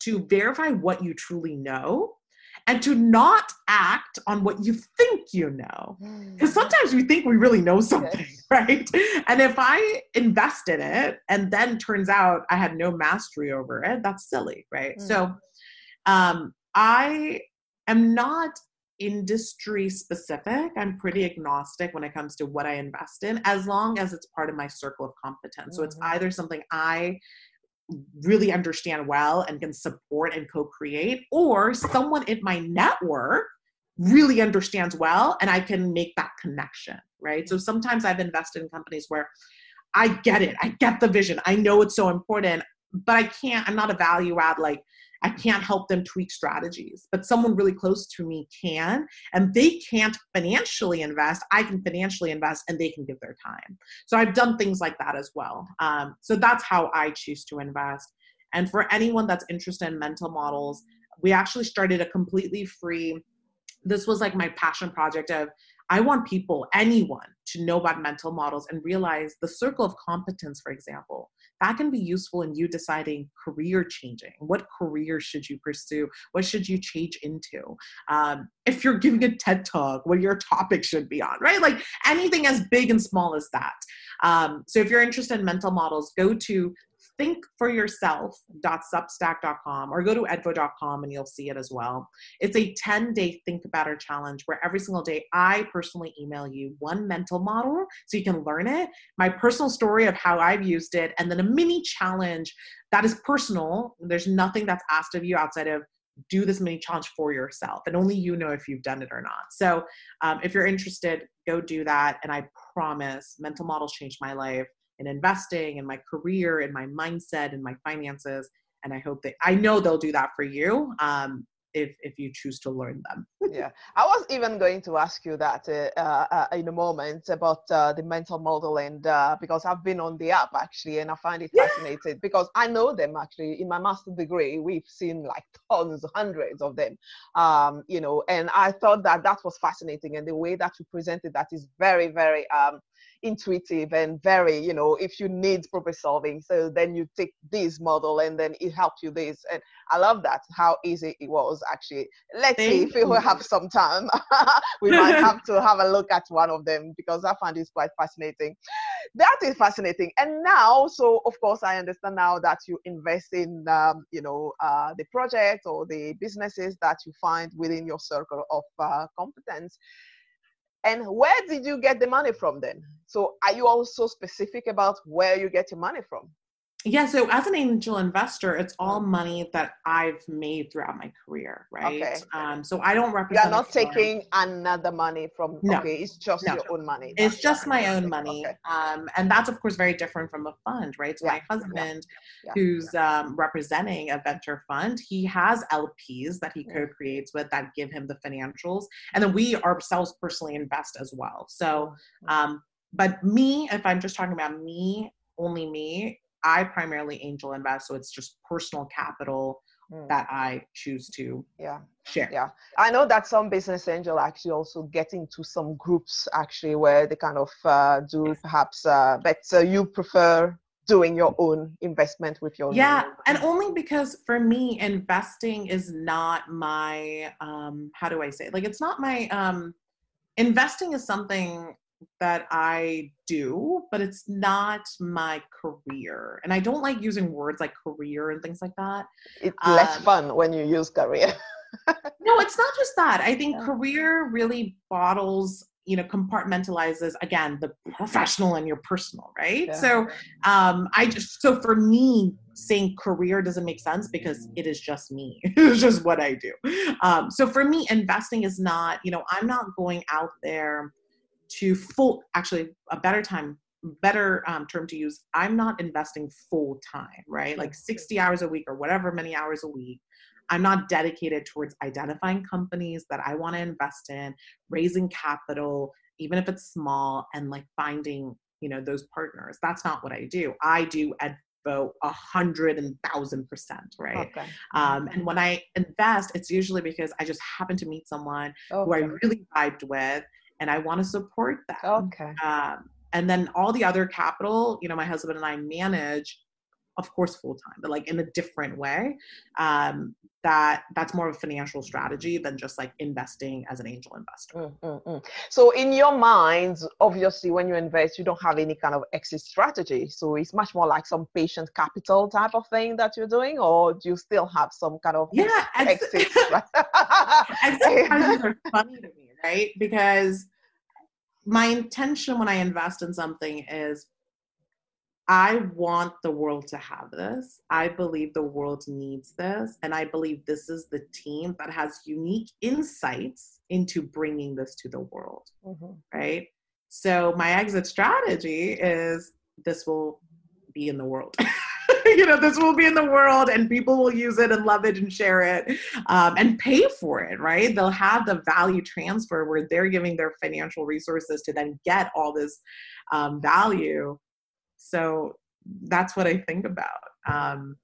to verify what you truly know and to not act on what you think you know. Because mm. sometimes we think we really know something, right? And if I invest in it and then turns out I had no mastery over it, that's silly, right? Mm. So um, I am not industry specific. I'm pretty agnostic when it comes to what I invest in, as long as it's part of my circle of competence. Mm-hmm. So it's mm-hmm. either something I really understand well and can support and co-create or someone in my network really understands well and I can make that connection, right? So sometimes I've invested in companies where I get it. I get the vision. I know it's so important, but I can't I'm not a value add like I can't help them tweak strategies, but someone really close to me can, and they can't financially invest. I can financially invest, and they can give their time. So I've done things like that as well. Um, so that's how I choose to invest. And for anyone that's interested in mental models, we actually started a completely free. This was like my passion project of I want people, anyone, to know about mental models and realize the circle of competence, for example, that can be useful in you deciding career changing. What career should you pursue? What should you change into? Um, if you're giving a TED talk, what your topic should be on, right? Like anything as big and small as that. Um, so if you're interested in mental models, go to thinkforyourself.substack.com or go to edvo.com and you'll see it as well. It's a 10 day think better challenge where every single day I personally email you one mental model so you can learn it, my personal story of how I've used it, and then a mini challenge that is personal. There's nothing that's asked of you outside of do this mini challenge for yourself and only you know if you've done it or not so um, if you're interested go do that and i promise mental models changed my life in investing in my career in my mindset and my finances and i hope that i know they'll do that for you um, if if you choose to learn them. Yeah. I was even going to ask you that uh, uh, in a moment about uh, the mental model and uh, because i've been on the app actually and i find it yeah. fascinating because i know them actually. In my master's degree we've seen like tons hundreds of them. Um, you know and i thought that that was fascinating and the way that you presented that is very very um, intuitive and very, you know, if you need problem solving, so then you take this model and then it helps you this. And I love that, how easy it was actually. Let's Thank see if we have some time. we might have to have a look at one of them because I find this quite fascinating. That is fascinating. And now, so of course, I understand now that you invest in, um, you know, uh, the project or the businesses that you find within your circle of uh, competence. And where did you get the money from then? So are you also specific about where you get your money from? Yeah, so as an angel investor, it's all money that I've made throughout my career, right? Okay. Um, so I don't represent. You're not taking another money from. No. Okay, it's just no. your own money. That's it's just my own money, okay. um, and that's of course very different from a fund, right? So yeah. my husband, yeah. who's um, representing a venture fund, he has LPs that he co-creates with that give him the financials, and then we ourselves personally invest as well. So, mm-hmm. um, but me, if I'm just talking about me, only me I primarily angel invest, so it's just personal capital mm. that I choose to yeah share. Yeah, I know that some business angel actually also get into some groups actually where they kind of uh, do perhaps, uh, but uh, you prefer doing your own investment with your yeah money. and only because for me investing is not my um how do i say it? like it's not my um investing is something that I do, but it's not my career. And I don't like using words like career and things like that. It's um, less fun when you use career. no, it's not just that. I think yeah. career really bottles, you know, compartmentalizes again the professional and your personal, right? Yeah. So um I just so for me saying career doesn't make sense because it is just me. it's just what I do. Um so for me investing is not, you know, I'm not going out there to full actually a better time better um, term to use i'm not investing full time right? Like 60 hours a week or whatever many hours a week. I'm not dedicated towards identifying companies that i want to invest in raising capital even if it's small and like finding you know those partners. That's not what i do. I do Edvo a hundred and thousand percent right? Okay. um, and when i invest it's usually because i just happen to meet someone okay. who i really vibed with and I want to support them. Okay. Um, and then all the other capital, you know, my husband and I manage, of course, full time, but like in a different way. Um, that that's more of a financial strategy than just like investing as an angel investor. Mm, mm, mm. So in your mind, obviously, when you invest, you don't have any kind of exit strategy. So it's much more like some patient capital type of thing that you're doing, or do you still have some kind of yeah exit? exit strategies are funny to me right? Because my intention when I invest in something is I want the world to have this. I believe the world needs this. And I believe this is the team that has unique insights into bringing this to the world. Mm-hmm. Right. So, my exit strategy is this will be in the world. you know, this will be in the world and people will use it and love it and share it um, and pay for it, right? They'll have the value transfer where they're giving their financial resources to then get all this um, value. So that's what I think about. Um,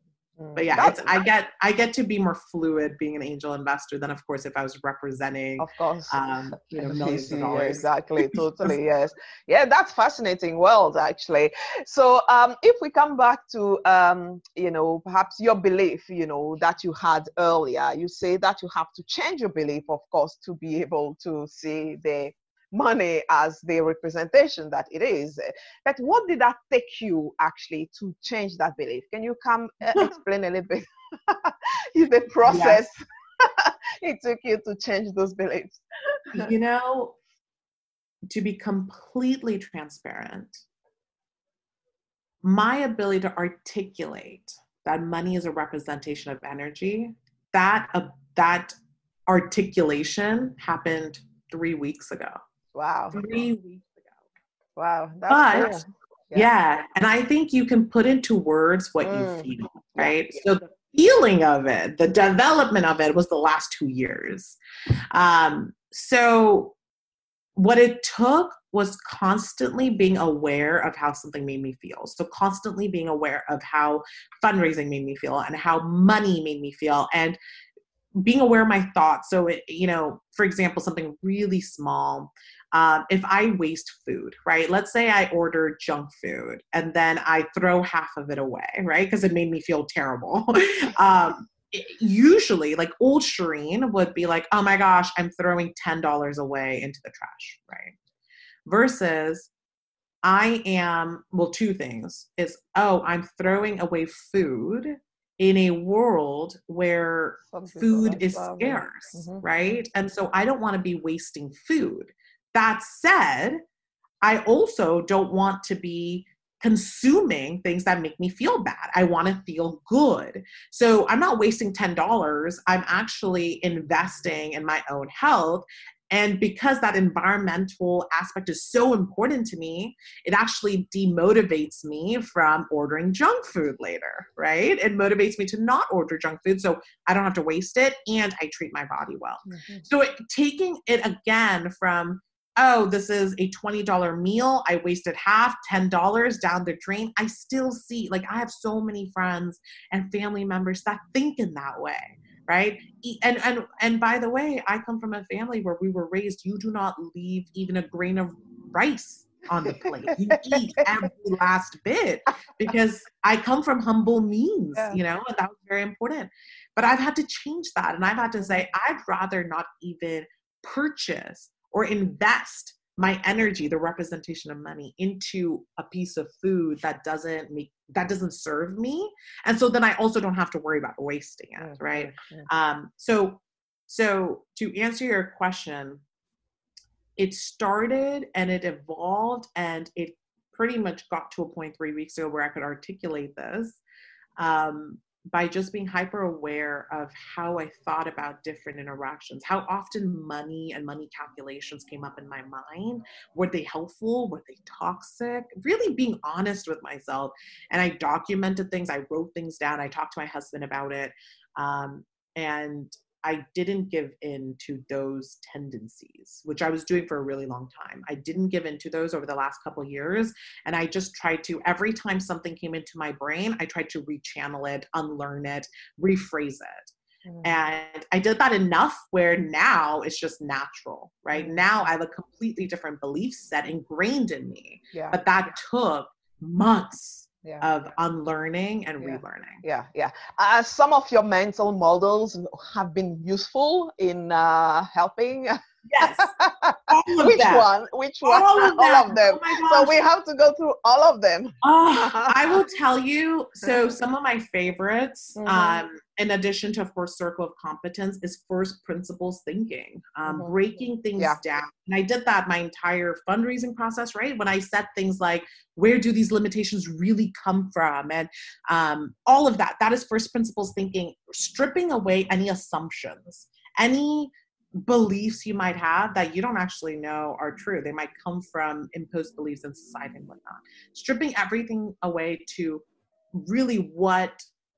but yeah it's, i get i get to be more fluid being an angel investor than of course if i was representing of course. um you know millions of dollars. Exactly. Totally yes. Yeah that's fascinating world actually. So um if we come back to um you know perhaps your belief you know that you had earlier you say that you have to change your belief of course to be able to see the money as the representation that it is. But what did that take you actually to change that belief? Can you come uh, explain a little bit the process yes. it took you to change those beliefs? you know, to be completely transparent, my ability to articulate that money is a representation of energy, that uh, that articulation happened three weeks ago. Wow. Three weeks ago. Wow. but cool. yeah. yeah. And I think you can put into words what mm. you feel, right? Yeah. So the feeling of it, the development of it was the last two years. Um, so what it took was constantly being aware of how something made me feel. So, constantly being aware of how fundraising made me feel and how money made me feel and being aware of my thoughts. So, it, you know, for example, something really small um, if I waste food, right? Let's say I order junk food and then I throw half of it away, right? Because it made me feel terrible. um, usually, like old Shireen would be like, oh my gosh, I'm throwing $10 away into the trash, right? Versus I am, well, two things is, oh, I'm throwing away food in a world where food is scarce, mm-hmm. right? And so I don't want to be wasting food. That said, I also don't want to be consuming things that make me feel bad. I want to feel good. So I'm not wasting $10. I'm actually investing in my own health. And because that environmental aspect is so important to me, it actually demotivates me from ordering junk food later, right? It motivates me to not order junk food so I don't have to waste it and I treat my body well. Mm-hmm. So it, taking it again from oh, this is a $20 meal. I wasted half, $10 down the drain. I still see, like, I have so many friends and family members that think in that way right and and and by the way i come from a family where we were raised you do not leave even a grain of rice on the plate you eat every last bit because i come from humble means yeah. you know and that was very important but i've had to change that and i've had to say i'd rather not even purchase or invest my energy the representation of money into a piece of food that doesn't make that doesn't serve me. And so then i also don't have to worry about wasting it right? um so so to answer your question it started and it evolved and it pretty much got to a point three weeks ago where i could articulate this. Um by just being hyper aware of how I thought about different interactions, how often money and money calculations came up in my mind. Were they helpful? Were they toxic? Really being honest with myself. And I documented things, I wrote things down, I talked to my husband about it. Um, and I didn't give in to those tendencies, which I was doing for a really long time. I didn't give in to those over the last couple years. And I just tried to, every time something came into my brain, I tried to rechannel it, unlearn it, rephrase it. Mm. And I did that enough where now it's just natural, right? Mm. Now I have a completely different belief set ingrained in me. Yeah. But that took months yeah. of unlearning and yeah. relearning. Yeah, yeah. Uh, some of your mental models have been useful in uh, helping Yes. Which them. one? Which one? All of them. All of them. Oh so we have to go through all of them. Uh, I will tell you. So some of my favorites, mm-hmm. um, in addition to of course circle of competence, is first principles thinking, um, mm-hmm. breaking things yeah. down. And I did that my entire fundraising process. Right when I set things like where do these limitations really come from, and um, all of that. That is first principles thinking, stripping away any assumptions, any beliefs you might have that you don't actually know are true. They might come from imposed beliefs in society and whatnot. Stripping everything away to really what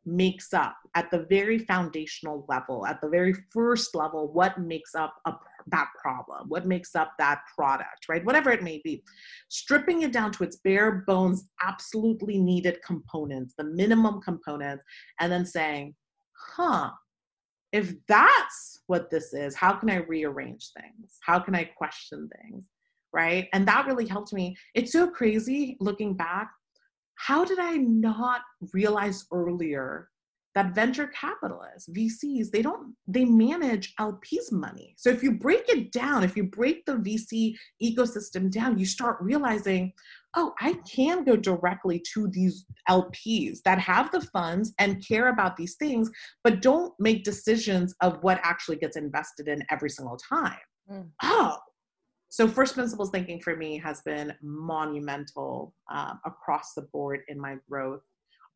makes up at the very foundational level, at the very first level, what makes up a, that problem, what makes up that product, right? Whatever it may be. Stripping it down to its bare bones, absolutely needed components, the minimum components, and then saying, huh, if that's what this is, how can I rearrange things? How can I question things? Right. And that really helped me. It's so crazy looking back. How did I not realize earlier that venture capitalists, VCs, they don't, they manage LPs money. So if you break it down, if you break the VC ecosystem down, you start realizing, oh, I can go directly to these LPs that have the funds and care about these things, but don't make decisions of what actually gets invested in every single time. Mm. Oh, so first principles thinking for me has been monumental um, across the board in my growth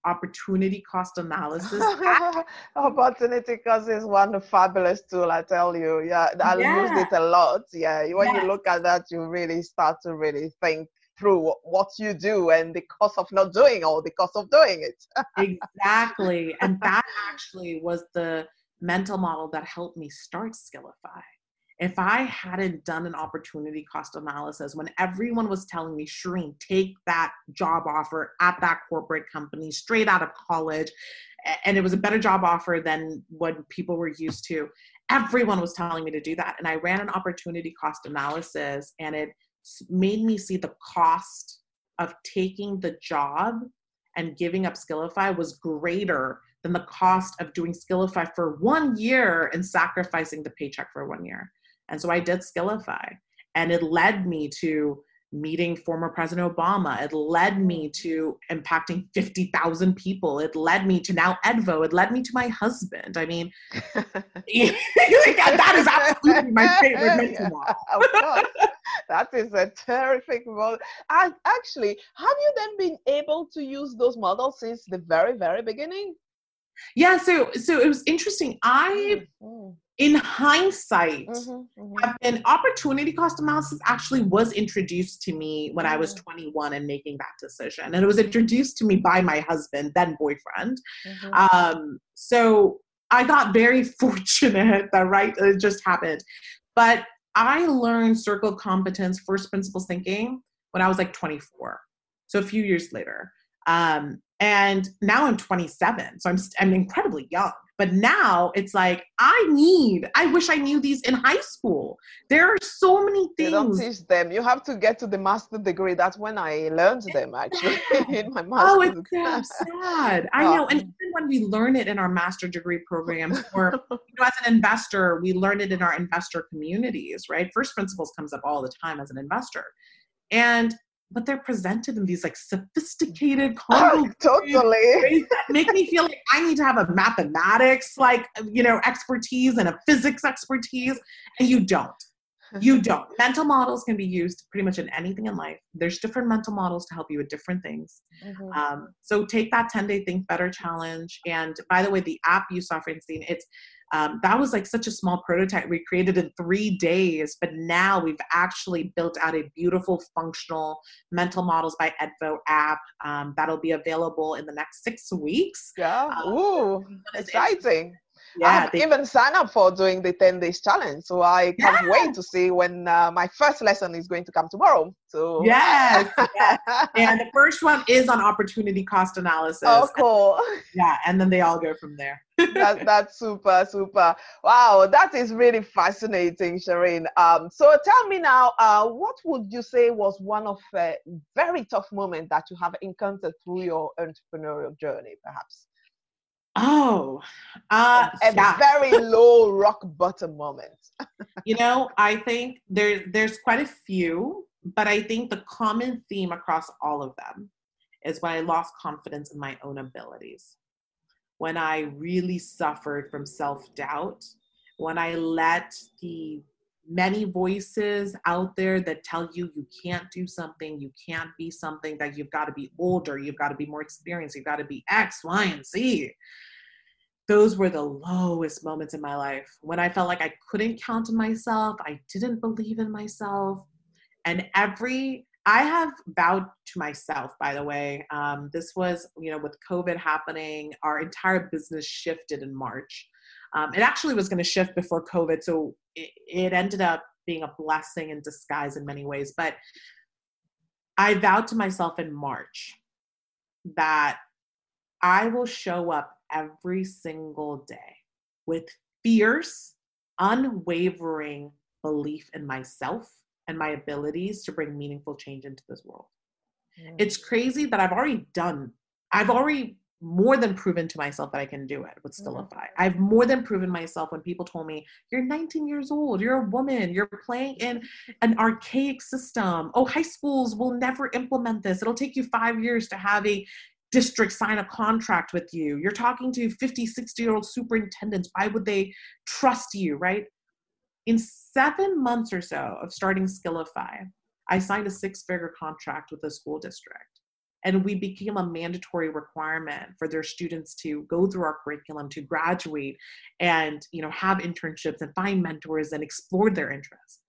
opportunity cost analysis. opportunity cost is one fabulous tool, I tell you. Yeah, I yeah. used it a lot. Yeah, when yes. you look at that, you really start to really think through what you do and the cost of not doing or the cost of doing it. exactly. And that actually was the mental model that helped me start Skillify if I hadn't done an opportunity cost analysis when everyone was telling me, Shireen, take that job offer at that corporate company straight out of college, and it was a better job offer than what people were used to, everyone was telling me to do that. And I ran an opportunity cost analysis, and it made me see the cost of taking the job and giving up Skillify was greater than the cost of doing Skillify for one year and sacrificing the paycheck for one year. And so I did Skillify. And it led me to meeting former President Obama. It led me to impacting 50,000 people. It led me to now Edvo. It led me to my husband. I mean, that is absolutely my favorite mental model. of course. That is a terrific model. And actually, have you then been able to use those models since the very, very beginning? Yeah, so so it was interesting. I mm-hmm in hindsight, mm-hmm, mm-hmm. an opportunity cost analysis actually was introduced to me when mm-hmm. I was mm. 21 and making that decision. And it was introduced to me by my husband, then boyfriend. Mm-hmm. Um, so I got very fortunate that, right, it just happened. But I learned circle competence, first principles thinking when I was like 24. So a few years later. Um, and now I'm 27, so I'm I'm incredibly young. But now it's like I need. I wish I knew these in high school. There are so many things. You don't teach them. You have to get to the master degree. That's when I learned them actually in my master. Oh, it's so sad. I oh. know. And even when we learn it in our master degree programs, or you know, as an investor, we learn it in our investor communities. Right? First principles comes up all the time as an investor, and but they're presented in these like sophisticated oh, totally. that make me feel like I need to have a mathematics like you know expertise and a physics expertise and you don't. You don't. Mental models can be used pretty much in anything in life. There's different mental models to help you with different things. Mm-hmm. um, so take that 10 day think better challenge and by the way the app you saw francine it's um, that was like such a small prototype we created in three days but now we've actually built out a beautiful functional mental models by edvo app um, that'll be available in the next six weeks. Yeah. Um, ooh. exciting yeah, I've they, even signed up for doing the 10 days challenge. So I can't yeah. wait to see when uh, my first lesson is going to come tomorrow. So yes, yes. and the first one is on opportunity cost analysis. Oh, cool. And, yeah, and then they all go from there. that, that's super, super. Wow, that is really fascinating, Shireen. Um, so tell me now, uh, what would you say was one of a very tough moment that you have encountered through your entrepreneurial journey, perhaps? Oh, uh, a yeah. very low rock bottom moment. you know, I think there there's quite a few, but I think the common theme across all of them is when I lost confidence in my own abilities. When I really suffered from self doubt, when I let the many voices out there that tell you you can't do something, you can't be something, that you've got to be older, you've got to be more experienced, you've got to be X, Y, and Z. Those were the lowest moments in my life when I felt like I couldn't count on myself, I didn't believe in myself. And every, I have vowed to myself, by the way, um, this was, you know, with COVID happening, our entire business shifted in March. Um, it actually was going to shift before COVID. So it, it ended up being a blessing in disguise in many ways. But I vowed to myself in March that I will show up every single day with fierce, unwavering belief in myself and my abilities to bring meaningful change into this world. Mm. It's crazy that I've already done, I've already more than proven to myself that I can do it with Skillify. Mm. I've more than proven myself when people told me, You're 19 years old, you're a woman, you're playing in an archaic system. Oh, high schools will never implement this. It'll take you five years to have a district sign a contract with you. You're talking to 50, 60 year old superintendents. Why would they trust you, right? In seven months or so of starting Skillify, I signed a six figure contract with a school district and we became a mandatory requirement for their students to go through our curriculum to graduate and you know have internships and find mentors and explore their interests.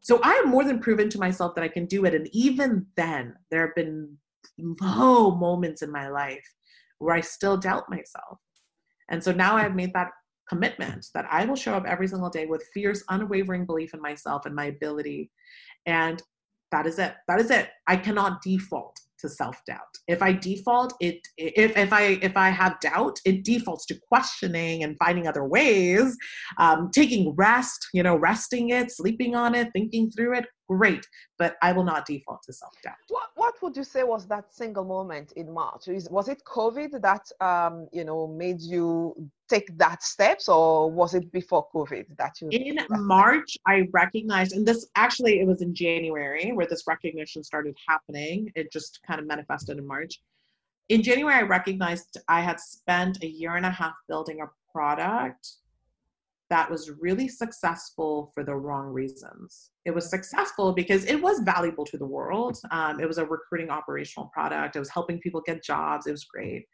So i have more than proven to myself that i can do it and even then there have been low moments in my life where i still doubt myself. And so now i've made that commitment that i will show up every single day with fierce unwavering belief in myself and my ability and that is it. That is it. I cannot default to self-doubt. If i default it if, if i if i have doubt it defaults to questioning and finding other ways um, taking rest you know resting it sleeping on it thinking through it great but i will not default to self-doubt. What, what would you say was that single moment in march? Is, was it covid that um, you know made you take that steps or was it before covid that you in march i recognized and this actually it was in january where this recognition started happening. It just kind of manifested in march. In january i recognized i had spent a year and a half building a product that was really successful for the wrong reasons. It was successful because it was valuable to the world. Um, it was a recruiting operational product. It was helping people get jobs. It was great.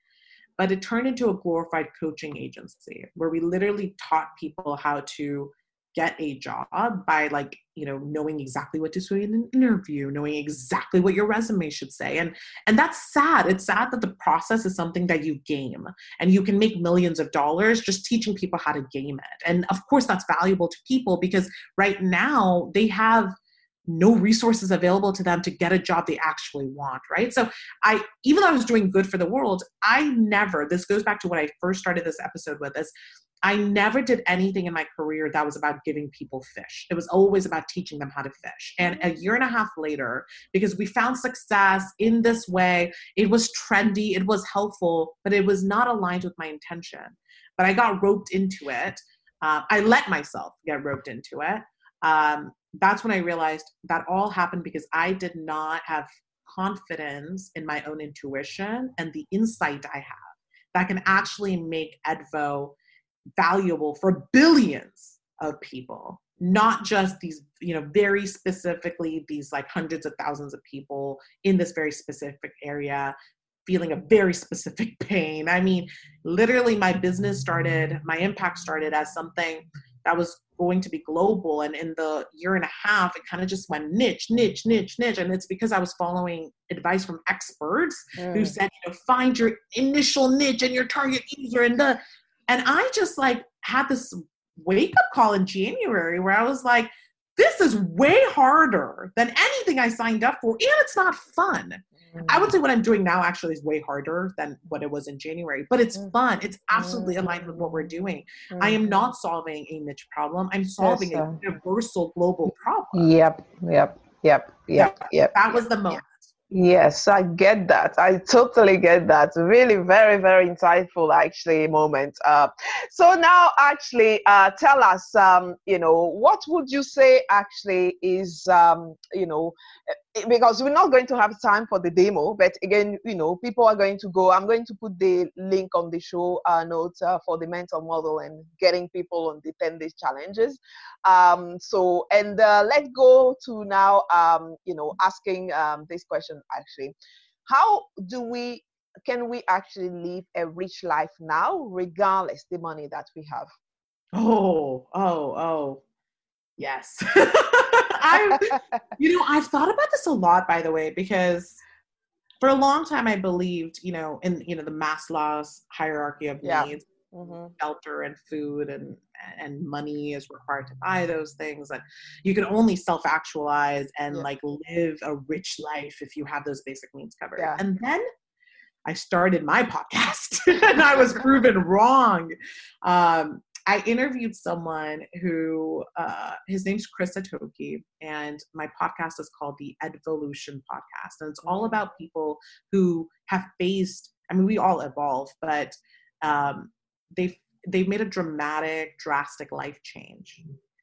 But it turned into a glorified coaching agency where we literally taught people how to get a job by like you know knowing exactly what to say in an interview knowing exactly what your resume should say. And and that's sad. It's sad that the process is something that you game and you can make millions of dollars just teaching people how to game it. And of course that's valuable to people because right now they have no resources available to them to get a job they actually want right? So i even though i was doing good for the world i never this goes back to what i first started this episode with is I never did anything in my career that was about giving people fish. It was always about teaching them how to fish. And a year and a half later, because we found success in this way, it was trendy, it was helpful, but it was not aligned with my intention. But I got roped into it. Uh, I let myself get roped into it. Um, that's when I realized that all happened because I did not have confidence in my own intuition and the insight I have that can actually make Edvo valuable for billions of people not just these you know very specifically these like hundreds of thousands of people in this very specific area feeling a very specific pain i mean literally my business started my impact started as something that was going to be global and in the year and a half it kind of just went niche niche niche niche and it's because i was following advice from experts mm. who said you know find your initial niche and your target user and the and I just like had this wake up call in January where I was like, this is way harder than anything I signed up for, and it's not fun. Mm-hmm. I would mm. say what I'm doing now actually is way harder than what it was in January, but it's mm. fun. It's absolutely aligned with what we're doing. I am not solving a niche problem, I'm solving yes, a universal global problem. Yep, yep, yep, yep, yep. That was the moment. Yes, I get that. I totally get that. Really, very, very insightful, actually, moment. Uh, so now, actually, uh, tell us, um, you know, what would you say actually is, um, you know, because we're not going to have time for the demo but again you know people are going to go. I'm going to put the link on the show uh, notes uh, for the mental model and getting people on the 10 days challenges. Um, so and uh, let's go to now um, you know asking um, this question actually. How do we can we actually live a rich life now regardless the money that we have? Oh oh oh. Yes I, you know, I've thought about this a lot, by the way, because for a long time I believed, you know, in you know the Maslow's hierarchy of yeah. needs, mm-hmm. shelter and food and and money is required to buy those things, and you can only self actualize and yeah. like live a rich life if you have those basic needs covered. Yeah. And then I started my podcast, and I was proven wrong. Um, I interviewed someone who uh, his name's Chris Atoki, and my podcast is called the Evolution Podcast, and it's all about people who have faced. I mean, we all evolve, but um, they've they've made a dramatic, drastic life change,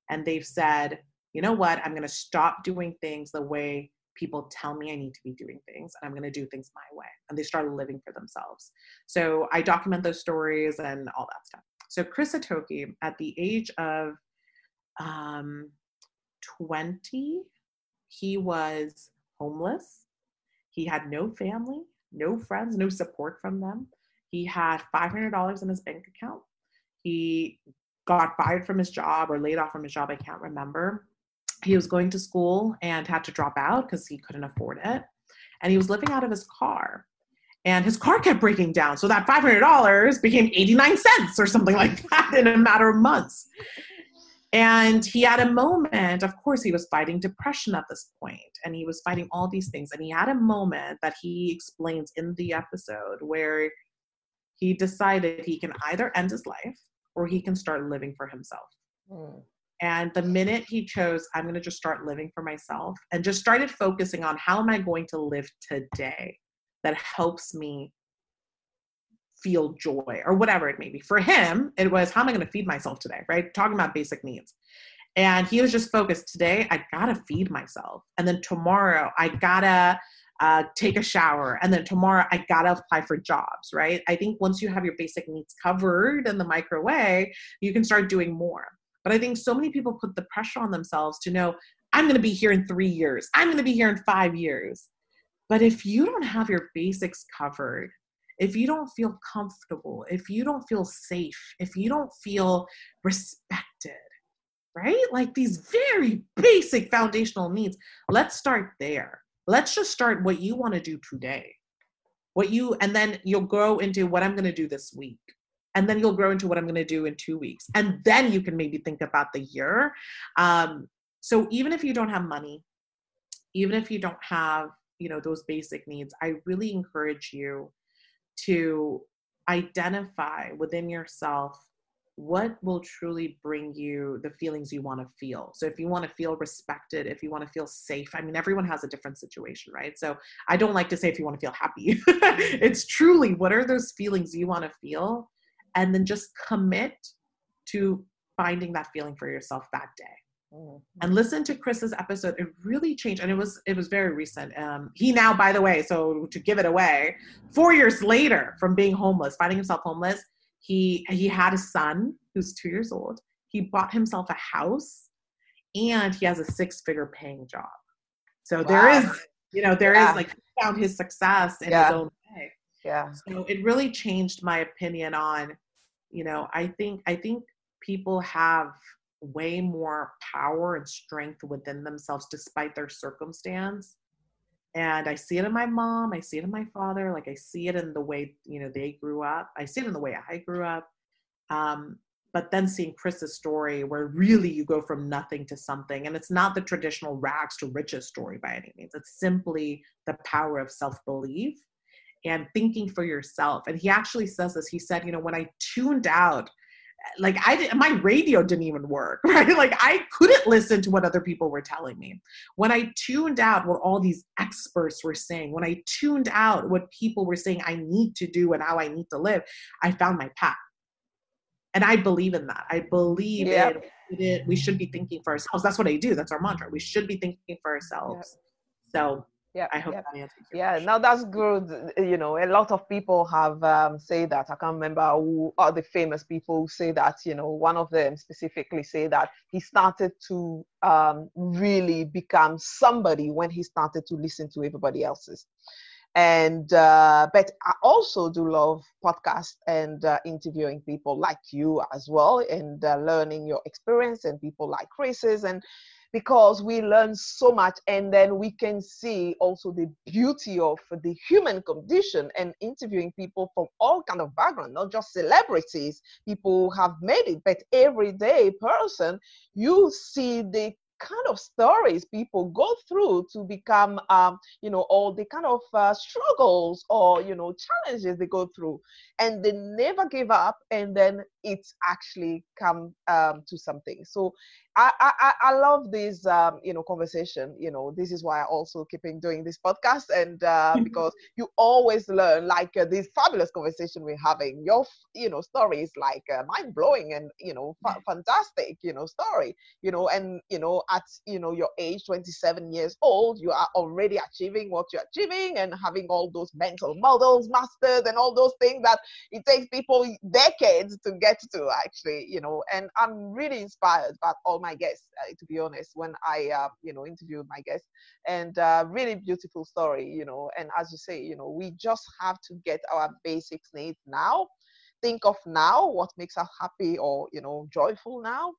and they've said, you know what, I'm going to stop doing things the way people tell me I need to be doing things and I'm going to do things my way. And they started living for themselves. So I document those stories and all that stuff. So Chris Atoki, at the age of um, 20, he was homeless. He had no family, no friends, no support from them. He had $500 in his bank account. He got fired from his job or laid off from his job, I can't remember. He was going to school and had to drop out because he couldn't afford it. And he was living out of his car and his car kept breaking down. So that $500 became 89 cents or something like that in a matter of months. And he had a moment, of course, he was fighting depression at this point, and he was fighting all these things. And he had a moment that he explains in the episode where he decided he can either end his life or he can start living for himself. Mm. And the minute he chose, I'm going to just start living for myself and just started focusing on how am I going to live today? That helps me feel joy or whatever it may be. For him, it was how am I going to feed myself today, right? Talking about basic needs. And he was just focused today, I gotta feed myself. And then tomorrow, I gotta uh, take a shower. And then tomorrow, I gotta apply for jobs, right? I think once you have your basic needs covered in the micro way, you can start doing more. But I think so many people put the pressure on themselves to know, I'm gonna be here in three years, I'm gonna be here in five years. But if you don't have your basics covered, if you don't feel comfortable, if you don't feel safe, if you don't feel respected, right? Like these very basic foundational needs. Let's start there. Let's just start what you want to do today. What you, and then you'll grow into what I'm going to do this week. And then you'll grow into what I'm going to do in two weeks. And then you can maybe think about the year. Um, so even if you don't have money, even if you don't have, you know, those basic needs, I really encourage you to identify within yourself what will truly bring you the feelings you want to feel. So if you want to feel respected, if you want to feel safe, I mean everyone has a different situation, right? So I don't like to say if you want to feel happy. Mm-hmm. it's truly what are those feelings you want to feel and then just commit to finding that feeling for yourself that day. Mm-hmm. And listen to Chris's episode. It really changed, and it was it was very recent. Um, he now, by the way, so to give it away, four years later from being homeless, finding himself homeless, he he had a son who's two years old. He bought himself a house, and he has a six figure paying job. So wow. there is, you know, there yeah. is like found his success in yeah. his own way. Yeah. So it really changed my opinion on, you know, I think I think people have way more power and strength within themselves despite their circumstance. And i see it in my mom i see it in my father like i see it in the way you know they grew up i see it in the way i grew up. Um, but then seeing chris's story where really you go from nothing to something and it's not the traditional rags to riches story by any means it's simply the power of self-belief and thinking for yourself. And he actually says this he said you know when i tuned out like I did, my radio didn't even work, right? Like I couldn't listen to what other people were telling me. When I tuned out what all these experts were saying, when I tuned out what people were saying I need to do and how I need to live, I found my path. And I believe in that. I believe yep. it, it, We should be thinking for ourselves. That's what I do. That's our mantra. We should be thinking for ourselves. Yep. So yeah i hope yeah. that answers yeah question. now that's good you know a lot of people have um, say that i can't remember who are the famous people say that you know one of them specifically say that he started to um, really become somebody when he started to listen to everybody else's and uh, but i also do love podcasts and uh, interviewing people like you as well and uh, learning your experience and people like chris's and because we learn so much and then we can see also the beauty of the human condition and interviewing people from all kind of background not just celebrities people who have made it but everyday person. You see the kind of stories people go through to become um, you know all the kind of uh, struggles or you know challenges they go through. And they never give up and then it's actually come um, to something so I, I, I love this, um, you know, conversation. You know, this is why I also keeping doing this podcast, and uh, because you always learn. Like uh, this fabulous conversation we're having, your, you know, story is like uh, mind blowing and you know, fa- fantastic, you know, story. You know, and you know, at you know your age, 27 years old, you are already achieving what you're achieving and having all those mental models mastered and all those things that it takes people decades to get to. Actually, you know, and I'm really inspired by all my guests, uh, to be honest, when I, uh, you know, interviewed my guests. And uh, really beautiful story, you know. And as you say, you know, we just have to get our basics needs now. Think of now what makes us happy or, you know, joyful now.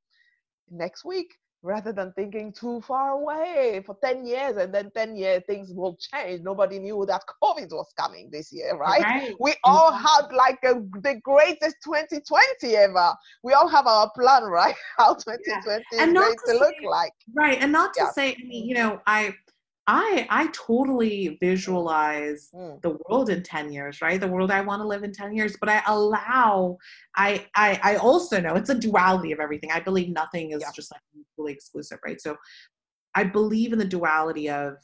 Next week, rather than thinking too far away for 10 years and then 10 years things will change nobody knew that covid was coming this year right, right. we all had like a, the greatest 2020 ever we all have our plan right how 2020 yeah. is going to, to say, look like right and not to yeah. say I mean, you know i I I totally visualize mm. the world in 10 years, right? The world I want to live in 10 years, but I allow I I I also know it's a duality of everything. I believe nothing is yeah. just like fully exclusive, right? So I believe in the duality of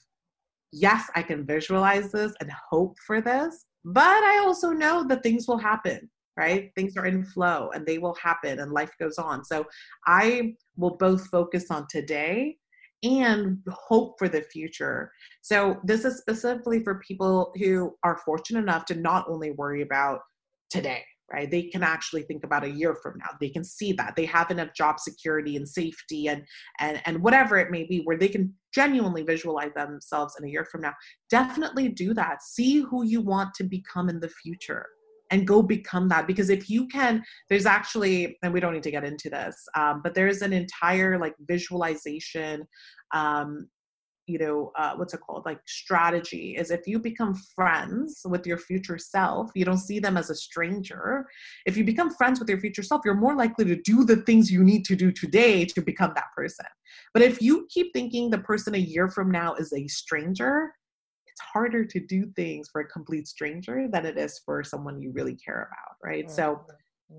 yes, I can visualize this and hope for this, but I also know that things will happen, right? Things are in flow and they will happen and life goes on. So I will both focus on today and hope for the future. So, this is specifically for people who are fortunate enough to not only worry about today, right? They can actually think about a year from now. They can see that they have enough job security and safety and and and whatever it may be where they can genuinely visualize themselves in a year from now. Definitely do that. See who you want to become in the future and go become that because if you can there's actually and we don't need to get into this um, but there's an entire like visualization um, you know uh, what's it called? Like strategy is if you become friends with your future self you don't see them as a stranger. If you become friends with your future self you're more likely to do the things you need to do today to become that person. But if you keep thinking the person a year from now is a stranger it's harder to do things for a complete stranger than it is for someone you really care about right? Mm-hmm. so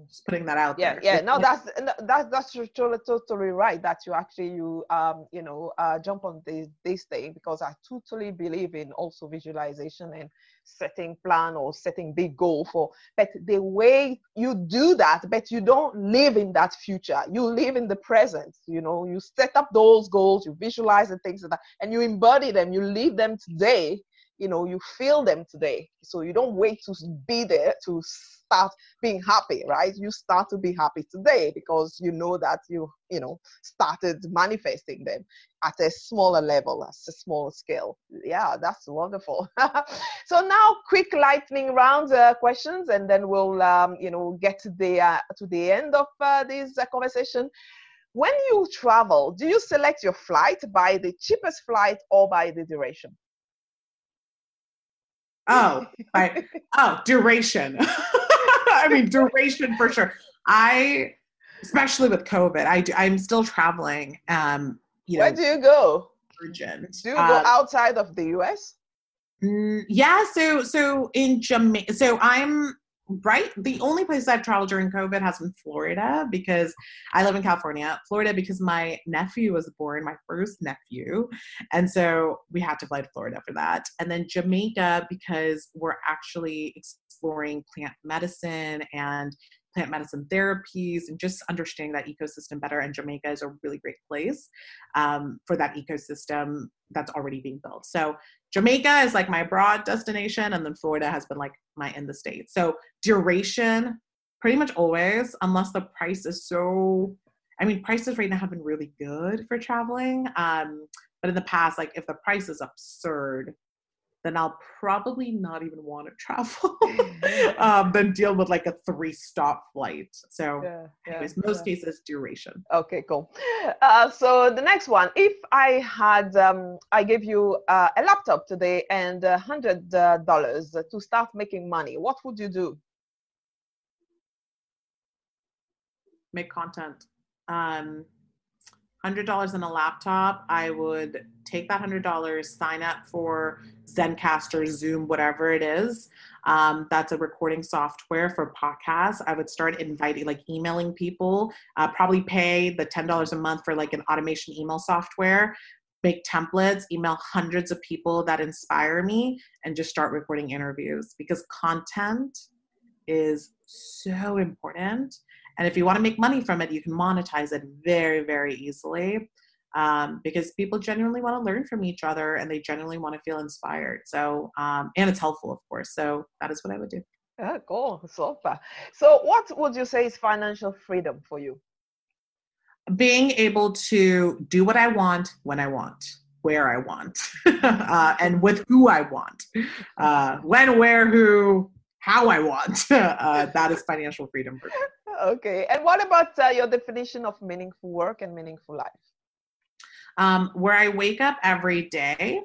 just putting that out yeah there. yeah no that's that's that's totally totally right that you actually you um you know uh jump on this this thing because i totally believe in also visualization and setting plan or setting big goal for but the way you do that but you don't live in that future you live in the present you know you set up those goals you visualize the things like that and you embody them you live them today you know you feel them today. So you don't wait to be there to start being happy right? You start to be happy today because you know that you you know started manifesting them at a smaller level at a smaller scale. Yeah that's wonderful. So now quick lightning round uh, questions and then we'll um, you know get to the uh, to the end of uh, this uh, conversation. When you travel do you select your flight by the cheapest flight or by the duration Oh, by, oh, duration. I mean, duration for sure. I, especially with COVID, I do, I'm still traveling. Um, you Where know, do you go? Virgin. Do you go um, outside of the U.S.? Mm, yeah. So so in Jamaica. So I'm right? The only place i've traveled during covid has been florida because i live in california. Florida because my nephew was born my first nephew. And so we had to fly to florida for that. And then jamaica because we're actually exploring plant medicine and plant medicine therapies and just understanding that ecosystem better. And Jamaica is a really great place um, for that ecosystem that's already being built. So Jamaica is like my broad destination, and then Florida has been like my in the state. So duration, pretty much always, unless the price is so. I mean, prices right now have been really good for traveling. Um, but in the past, like if the price is absurd, then I'll probably not even want to travel um, than deal with like a three stop flight. So, yeah, yeah, anyways, most yeah. cases duration. Okay, cool. Uh, so the next one, if I had, um, I gave you uh, a laptop today and a hundred uh, dollars to start making money, what would you do? Make content. Um, $100 in a laptop, I would take that $100, sign up for Zencastr, Zoom, whatever it is. Um, that's a recording software for podcasts. I would start inviting, like emailing people, uh, probably pay the $10 a month for like an automation email software, make templates, email hundreds of people that inspire me, and just start recording interviews because content is so important and if you want to make money from it, you can monetize it very, very easily um, because people genuinely want to learn from each other and they genuinely want to feel inspired. So, um, and it's helpful, of course. So that is what I would do. Yeah, cool. far. So, what would you say is financial freedom for you? Being able to do what I want when I want, where I want, uh, and with who I want, uh, when, where, who, how I want. uh, that is financial freedom for me okay. And what about uh, your definition of meaningful work and meaningful life? Um, where I wake up every day,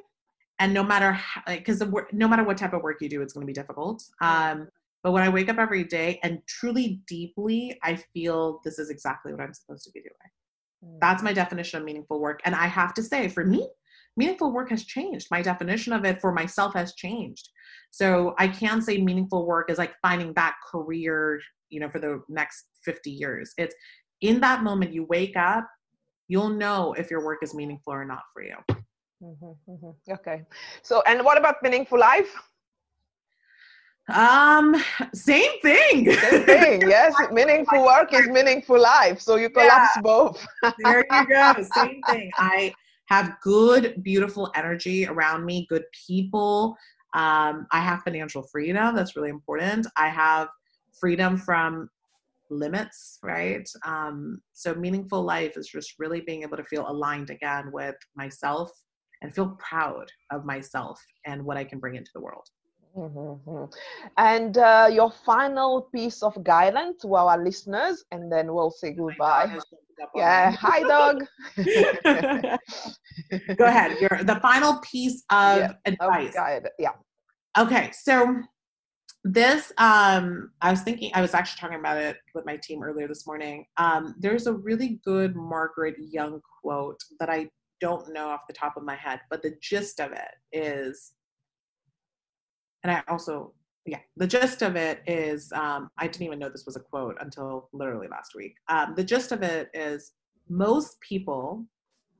and no matter because no matter what type of work you do, it's going to be difficult. Um, but when I wake up every day and truly deeply, I feel this is exactly what I'm supposed to be doing. Mm. That's my definition of meaningful work. And I have to say, for me, meaningful work has changed. My definition of it for myself has changed. So I can say meaningful work is like finding that career you know for the next 50 years. It's in that moment you wake up you'll know if your work is meaningful or not for you. Mm-hmm, mm-hmm. okay. So and what about meaningful life? Um same thing. Same thing yes. Meaningful work is meaningful life so you collapse yeah. both. There you go. Same thing. I have good beautiful energy around me good people. Um, i have financial freedom that's really important. I have freedom from limits, right? Um, so meaningful life is just really being able to feel aligned again with myself and feel proud of myself and what I can bring into the world. Mm-hmm. And uh, your final piece of guidance to our listeners, and then we'll say goodbye. Yeah, hi, dog. Go ahead. Your the final piece of yeah. advice. Of yeah. Okay, so this um i was thinking i was actually talking about it with my team earlier this morning um there's a really good margaret young quote that i don't know off the top of my head but the gist of it is and I also, yeah, the gist of it is um, I didn't even know this was a quote until literally last week. Um, the gist of it is most people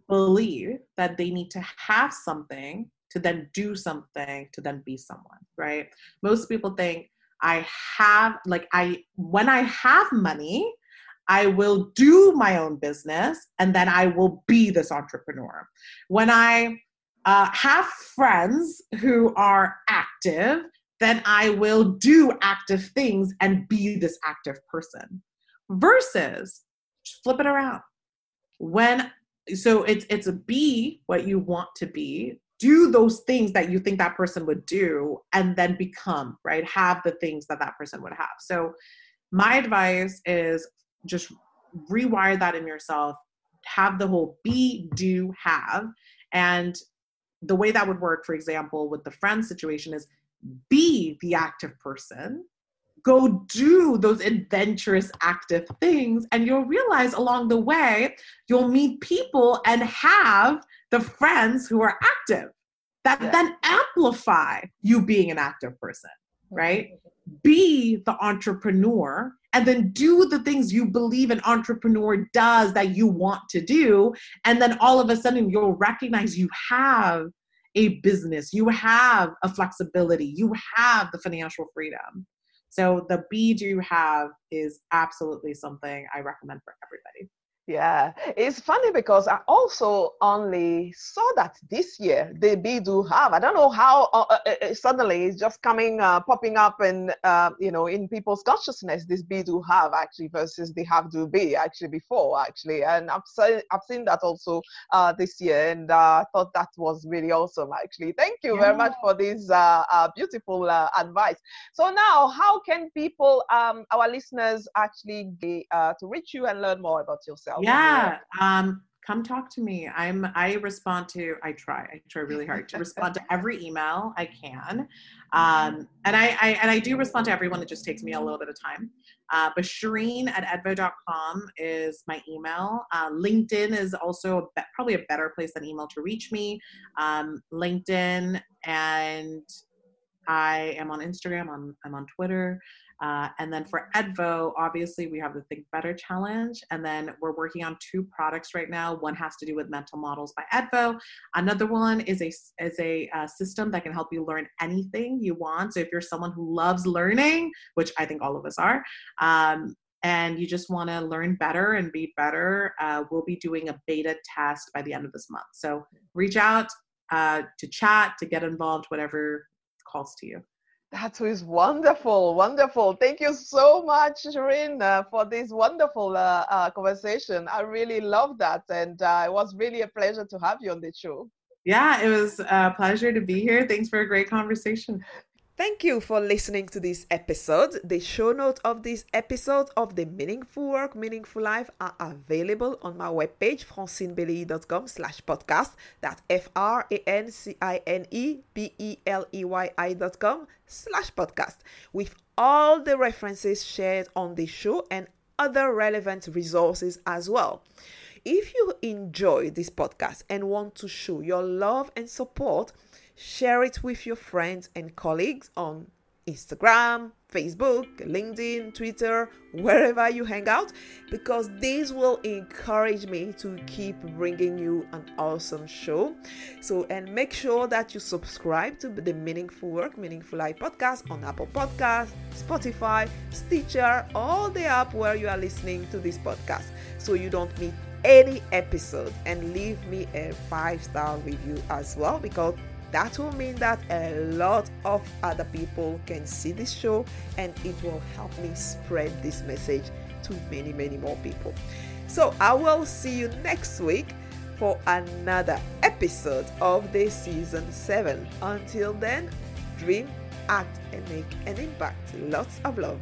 believe that they need to have something to then do something to then be someone, right? Most people think I have, like, I, when I have money, I will do my own business and then I will be this entrepreneur. When I uh, have friends who are active, then I will do active things and be this active person. Versus, flip it around. When so it's it's a be what you want to be, do those things that you think that person would do, and then become right. Have the things that that person would have. So my advice is just rewire that in yourself. Have the whole be, do, have, and the way that would work, for example, with the friend situation is be the active person, go do those adventurous, active things, and you'll realize along the way, you'll meet people and have the friends who are active that yeah. then amplify you being an active person, right? Be the entrepreneur and then do the things you believe an entrepreneur does that you want to do. And then all of a sudden, you'll recognize you have a business, you have a flexibility, you have the financial freedom. So, the be do you have is absolutely something I recommend for everybody. Yeah, it's funny because I also only saw that this year the be do have. I don't know how uh, uh, uh, uh suddenly it's just coming, uh, popping up, and uh, you know, in people's consciousness, this be do have actually versus the have do be actually before actually, and I've seen I've seen that also this year, and I thought that was really awesome actually. Thank you yeah. very much for this beautiful advice. So now, how can people, um, our listeners, actually be, to reach you and learn more about yourself? Yeah um come talk to me. I'm i respond to i try i try really hard to respond to every email i can. Um and I, I and i do respond to everyone. It just takes me a little bit of time. Uh, but shireen at edvo.com is my email. Uh, linkedin is also a be- probably a better place than email to reach me. Um, linkedin and i am on instagram. I'm, I'm on twitter uh, and then for Edvo, obviously we have the Think Better Challenge, and then we're working on two products right now. One has to do with mental models by Edvo. Another one is a is a uh, system that can help you learn anything you want. So if you're someone who loves learning, which I think all of us are, um, and you just want to learn better and be better, uh, we'll be doing a beta test by the end of this month. So reach out uh, to chat, to get involved, whatever calls to you. That was wonderful, wonderful. Thank you so much, Shireen, uh, for this wonderful uh, uh, conversation. I really love that, and uh, it was really a pleasure to have you on the show. Yeah, it was a pleasure to be here. Thanks for a great conversation. Thank you for listening to this episode. The show notes of this episode of the Meaningful Work, Meaningful Life are available on my webpage, francinebeleyi.com slash podcast. That's F-R-A-N-C-I-N-E-B-E-L-E-Y-I dot com slash podcast with all the references shared on the show and other relevant resources as well. If you enjoy this podcast and want to show your love and support, Share it with your friends and colleagues on Instagram, Facebook, LinkedIn, Twitter, wherever you hang out, because this will encourage me to keep bringing you an awesome show. So, and make sure that you subscribe to the Meaningful Work, Meaningful Life podcast on Apple Podcasts, Spotify, Stitcher, all the app where you are listening to this podcast so you don't miss any episode and leave me a five star review as well because that will mean that a lot of other people can see this show and it will help me spread this message to many, many more people. So I will see you next week for another episode of the season 7. Until then, dream act, and make an impact. Lots of love.